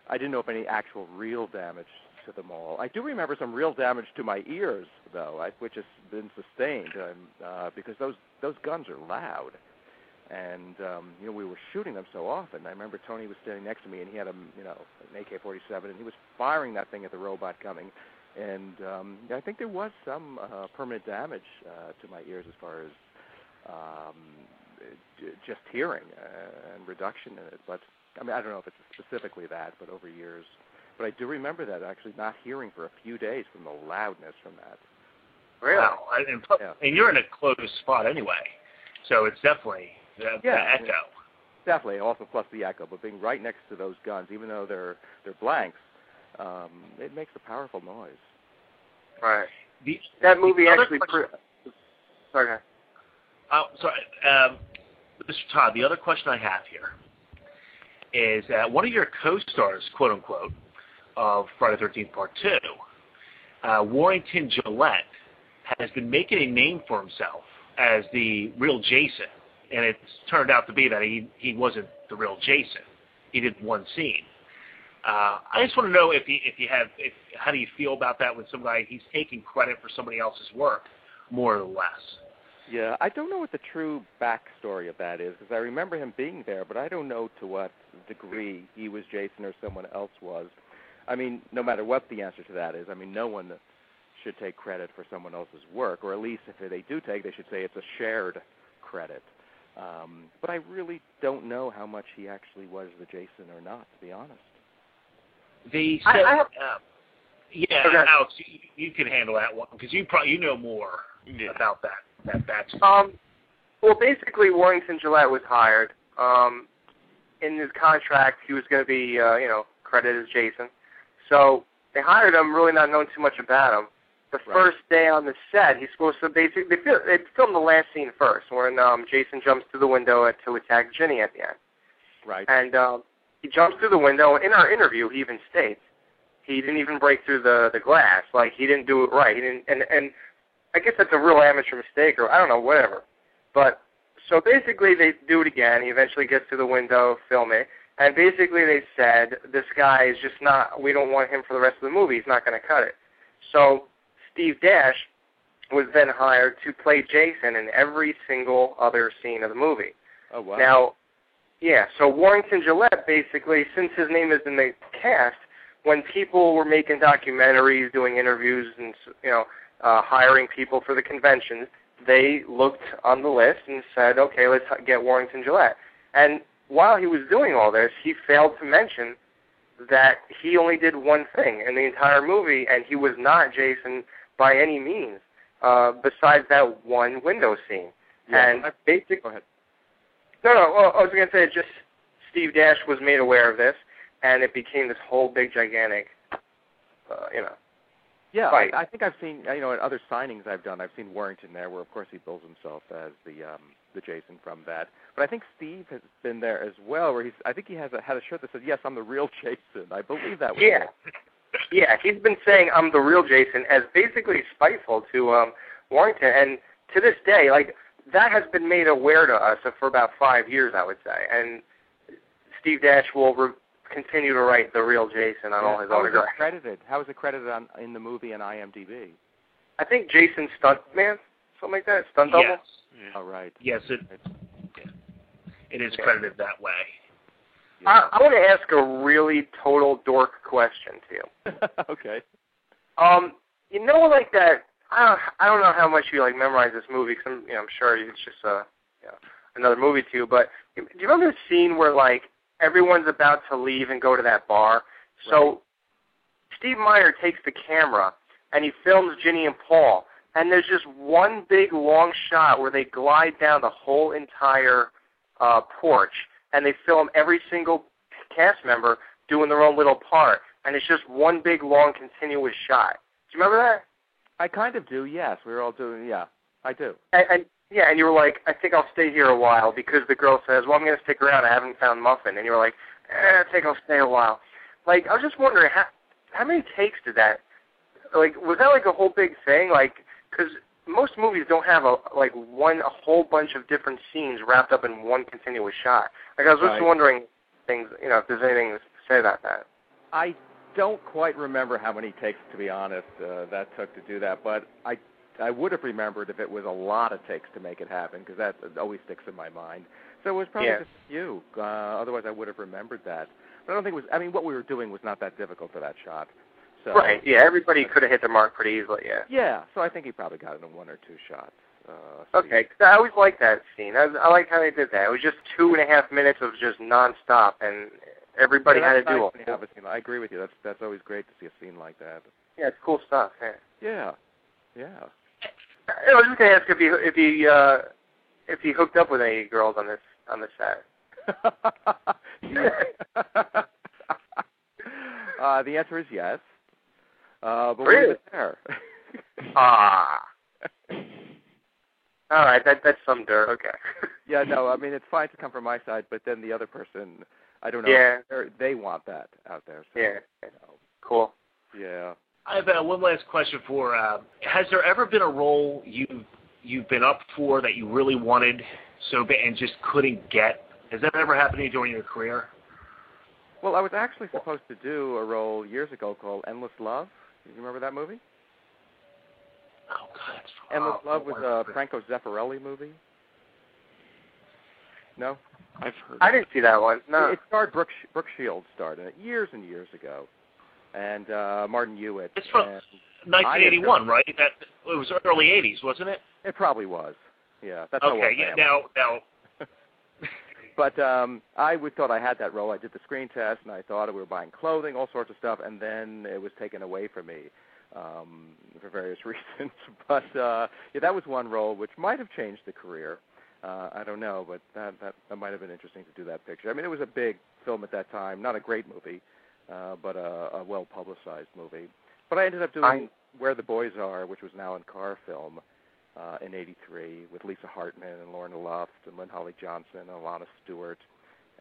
I didn't know if any actual real damage to the mall. I do remember some real damage to my ears, though, I, which has been sustained um, uh, because those those guns are loud. and um, you know we were shooting them so often. I remember Tony was standing next to me, and he had a you know an AK-47, and he was firing that thing at the robot coming. And um, I think there was some uh, permanent damage uh, to my ears as far as um, just hearing uh, and reduction in it. But I mean, I don't know if it's specifically that, but over years. But I do remember that actually not hearing for a few days from the loudness from that. Really? Wow. And, Yeah. and you're in a closed spot anyway, so it's definitely the, Yeah, the echo. Definitely, also plus the echo, but being right next to those guns, even though they're they're blanks, um, it makes a powerful noise. Right. The, That movie the actually. question- Pre- sorry. Oh, sorry, um, Mr. Todd. The other question I have here is that one of your co-stars, quote unquote, of Friday the Thirteenth Part Two, uh, Warrington Gillette, has been making a name for himself as the real Jason, and it's turned out to be that he he wasn't the real Jason. He did one scene. Uh, I just want to know if you if you have if how do you feel about that when somebody he's taking credit for somebody else's work, more or less. Yeah, I don't know what the true backstory of that is because I remember him being there, but I don't know to what degree he was Jason or someone else was. I mean, no matter what the answer to that is, I mean, no one should take credit for someone else's work, or at least if they do take, they should say it's a shared credit. Um, but I really don't know how much he actually was the Jason or not, to be honest. The so, I have- uh, yeah, Okay. Alex, you, you can handle that one because you probably you know more about that that backstory. Um, well, basically, Warrington Gillette was hired. Um, in his contract, he was going to be, uh, you know, credited as Jason. So they hired him, really not knowing too much about him. The Right. first day on the set, he's supposed to basically they, fil- they filmed the last scene first, when um, Jason jumps through the window at, to attack Ginny at the end. Right. And um, he jumps through the window. In our interview, he even states he didn't even break through the the glass. Like he didn't do it right. He didn't. And and I guess that's a real amateur mistake, or I don't know, whatever. But so basically, they do it again. He eventually gets to the window, film it, and basically they said this guy is just not. We don't want him for the rest of the movie. He's not going to cut it. So Steve Dash was then hired to play Jason in every single other scene of the movie. Oh wow. Now, yeah, so Warrington Gillette basically, since his name is in the cast, when people were making documentaries, doing interviews, and you know, uh, hiring people for the conventions, they looked on the list and said, okay, let's get Warrington Gillette. And while he was doing all this, he failed to mention that he only did one thing in the entire movie, and he was not Jason by any means, uh, besides that one window scene. Yeah, and I- basically, Go ahead. no, no. Well, I was going to say just Steve Dash was made aware of this, and it became this whole big gigantic, uh, you know. Yeah. I, I think I've seen you know at other signings I've done. I've seen Warrington there, where of course he bills himself as the um, the Jason from that. But I think Steve has been there as well, where he's. I think he has a, had a shirt that says, "Yes, I'm the real Jason." I believe that was Yeah. it. Yeah, he's been saying I'm the real Jason as basically spiteful to um Warrington, and to this day, like that has been made aware to us for about five years, I would say. And Steve Dash will re- continue to write the real Jason on all his How is it autographs. credited? How is it credited on in the movie and IMDb? I think Jason Stuntman, something like that, stunt double. Yes, Oh right. yes, it it is Yeah. credited that way. I, I want to ask a really total dork question to you. (laughs) okay. Um, you know, like that. I don't, I don't know how much you like memorize this movie. Cause I'm, you know, I'm sure it's just a, you know, another movie to you. But do you remember the scene where like everyone's about to leave and go to that bar? So Steve Miner takes the camera and he films Ginny and Paul, and there's just one big long shot where they glide down the whole entire uh, porch, and they film every single cast member doing their own little part, and it's just one big long continuous shot. Do you remember that? I kind of do. Yes, we were all doing. Yeah, I do. And, and yeah, and you were like, I think I'll stay here a while because the girl says, Well, I'm going to stick around. I haven't found Muffin, and you were like, eh, I think I'll stay a while. Like, I was just wondering how how many takes did that? Like, was that like a whole big thing? Like, because most movies don't have a like one a whole bunch of different scenes wrapped up in one continuous shot. Like, I was just Right. wondering things, you know, if there's anything to say about that. I don't quite remember how many takes, to be honest, uh, that took to do that, but I I would have remembered if it was a lot of takes to make it happen because that always sticks in my mind. So it was probably Yeah. just you. Uh, otherwise, I would have remembered that. But I don't think it was. I mean, what we were doing was not that difficult for that shot. So Right. Yeah. Everybody could have hit the mark pretty easily. Yeah. Yeah. So I think he probably got it in one or two shots. Uh, so Okay, 'cause I always liked that scene. I, I like how they did that. It was just two and a half minutes of just nonstop, and everybody yeah, had to that's do it. when you have a scene. I agree with you. That's that's always great to see a scene like that. Yeah, it's cool stuff. Yeah. Yeah. Yeah. I was just gonna ask if he if he uh if he hooked up with any girls on this on the set. (laughs) (laughs) uh, the answer is yes. Uh, but Really? we'll leave it there. (laughs) Ah. All right, that that's some dirt. Okay. (laughs) yeah, no, I mean it's fine to come from my side, but then the other person, I don't know. Yeah. they're- want that out there. So, Yeah. Cool. Yeah. I have uh, one last question for. Uh, has there ever been a role you you've been up for that you really wanted so bad and just couldn't get? Has that ever happened to you during your career? Well, I was actually supposed to do a role years ago called Endless Love. Do you remember that movie? Oh God, it's Endless oh, Love was a Franco Zeffirelli movie. No, I've heard. I didn't see that one. No. it starred Brooke, Sh- Brooke Shields starred in it years and years ago, and uh Martin Hewitt. It's from 1981, right? That it was early 80s, wasn't it? It probably was. Yeah, that's okay. old Yeah. Now, now, But um I would thought I had that role. I did the screen test, and I thought we were buying clothing, all sorts of stuff, and then it was taken away from me um, (laughs) for various (laughs) reasons. (laughs) but uh yeah, that was one role which might have changed the career. Uh, I don't know, but that, that that might have been interesting to do that picture. I mean, it was a big film at that time, not a great movie, uh, but a, a well publicized movie. But I ended up doing I- Where the Boys Are, which was an Allan Carr film uh, in '83 with Lisa Hartman and Lorna Luft and Lynn Holly Johnson and Alana Stewart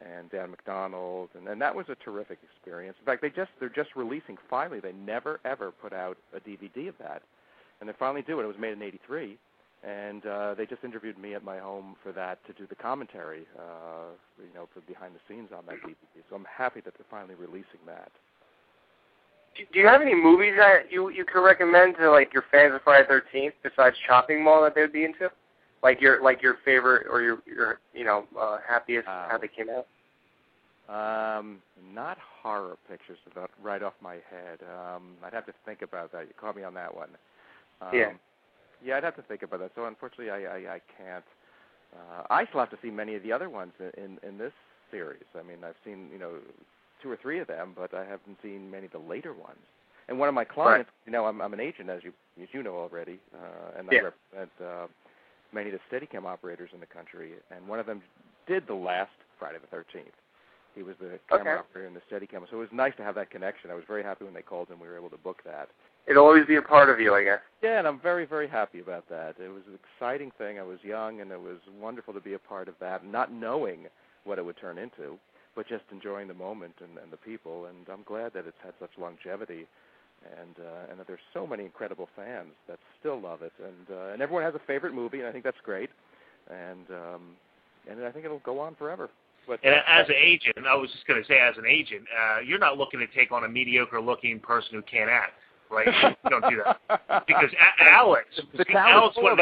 and Dan McDonald, and, and that was a terrific experience. In fact, they just they're just releasing finally. They never ever put out a DVD of that, and they finally do it. It was made in '83, and uh, they just interviewed me at my home for that to do the commentary, uh, you know, for behind the scenes on that DVD. So I'm happy that they're finally releasing that. Do- you have any movies that you you could recommend to like your fans of Friday Thirteenth besides Chopping Mall that they'd be into? Like your like your favorite or your your you know uh, happiest Uh, how they came out. Um, not horror pictures about right off my head. Um, I'd have to think about that. You caught me on that one. Um, Yeah. Yeah, I'd have to think about that. So unfortunately, I I, I can't. Uh, I still have to see many of the other ones in, in in this series. I mean, I've seen you know two or three of them, but I haven't seen many of the later ones. And one of my clients, you know, I'm I'm an agent as you as you know already, uh, and I Yeah. represent uh, many of the Steadicam operators in the country. And one of them did the last Friday the 13th. He was the camera Okay. operator in the Steadicam, so it was nice to have that connection. I was very happy when they called and we were able to book that. It'll always be a part of you, I guess. Yeah, and I'm very, very happy about that. It was an exciting thing. I was young, and it was wonderful to be a part of that, not knowing what it would turn into, but just enjoying the moment and, and the people. And I'm glad that it's had such longevity, and uh, and that there's so many incredible fans that still love it, and uh, and everyone has a favorite movie, and I think that's great. And um, and I think it'll go on forever. But and as an agent, I was just going to say, as an agent, uh, you're not looking to take on a mediocre-looking person who can't act, right? You don't do that (laughs) because a- Alex, The town Alex full of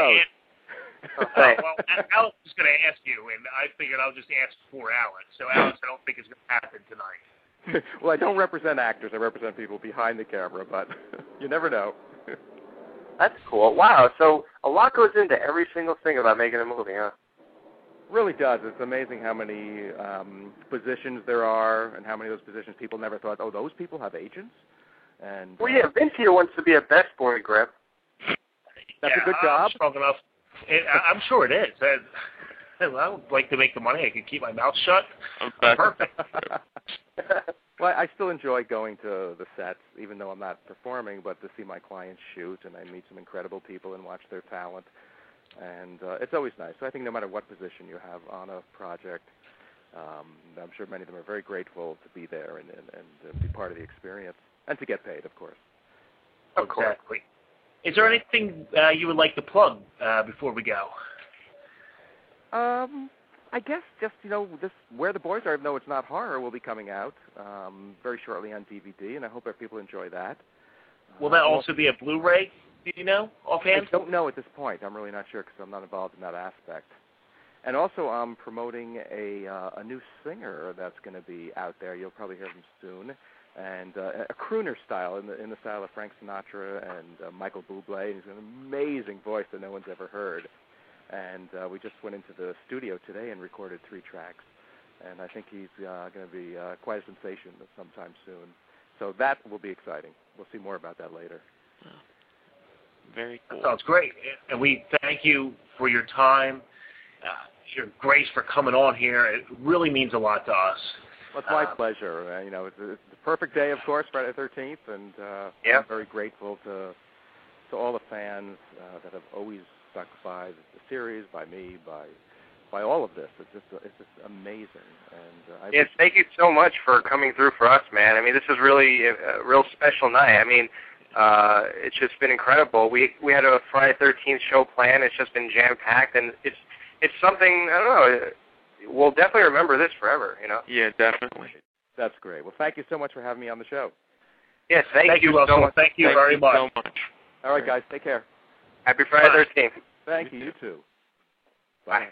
wanted to those. ask- well, A- Alex is going to ask you, and I figured I'll just ask for Alex. So, Alex, I don't think it's going to happen tonight. (laughs) well, I don't represent actors. I represent people behind the camera, but (laughs) you never know. (laughs) That's cool. Wow. So a lot goes into every single thing about making a movie, huh? really does. It's amazing how many um, positions there are, and how many of those positions people never thought, oh, those people have agents. And Well, yeah. Vince here wants to be a best boy grip. that's yeah, a good I'm job. strong enough. It, I- I'm sure it is. I, (laughs) I would like to make the money. I could keep my mouth shut. Perfect. (laughs) well, I still enjoy going to the sets, even though I'm not performing, but to see my clients shoot, and I meet some incredible people and watch their talent, and uh, it's always nice. So I think no matter what position you have on a project, um, I'm sure many of them are very grateful to be there and, and, and to be part of the experience, and to get paid, of course. Of course. Exactly. Is there anything uh, you would like to plug uh, before we go? Um, I guess just you know this where the boys are. Even though it's not horror, will be coming out um, very shortly on DVD, and I hope that people enjoy that. Will that well, also be a Blu-ray? Do you know offhand? I don't know at this point. I'm really not sure because I'm not involved in that aspect. And also, I'm promoting a uh, a new singer that's going to be out there. You'll probably hear him soon, and uh, a crooner style in the in the style of Frank Sinatra and uh, Michael Bublé. He's got an amazing voice that no one's ever heard. And uh, we just went into the studio today and recorded three tracks. And I think he's uh, going to be uh, quite a sensation sometime soon. So that will be exciting. We'll see more about that later. Very cool. Sounds great. And we thank you for your time, uh, your grace for coming on here. It really means a lot to us. It's my Uh, pleasure. Uh, you know, it's, it's the perfect day, of course, Friday the 13th, and uh, Yeah. I'm very grateful to to all the fans uh, that have always stuck by the series, by me, by by all of this. It's just it's just amazing, and uh, I Yes, thank you so much for coming through for us, man. I mean, this is really a, a real special night. I mean, uh, it's just been incredible. We we had a Friday Thirteenth show planned. It's just been jam packed, and it's it's something I don't know. We'll definitely remember this forever. You know. Yeah, definitely. that's great. Well, thank you so much for having me on the show. Yes, thank, Thank you, so much. Thank you Thank very you much. so much. All right, guys, take care. Happy Friday Bye. Thirteenth. Thank you. You too. Bye.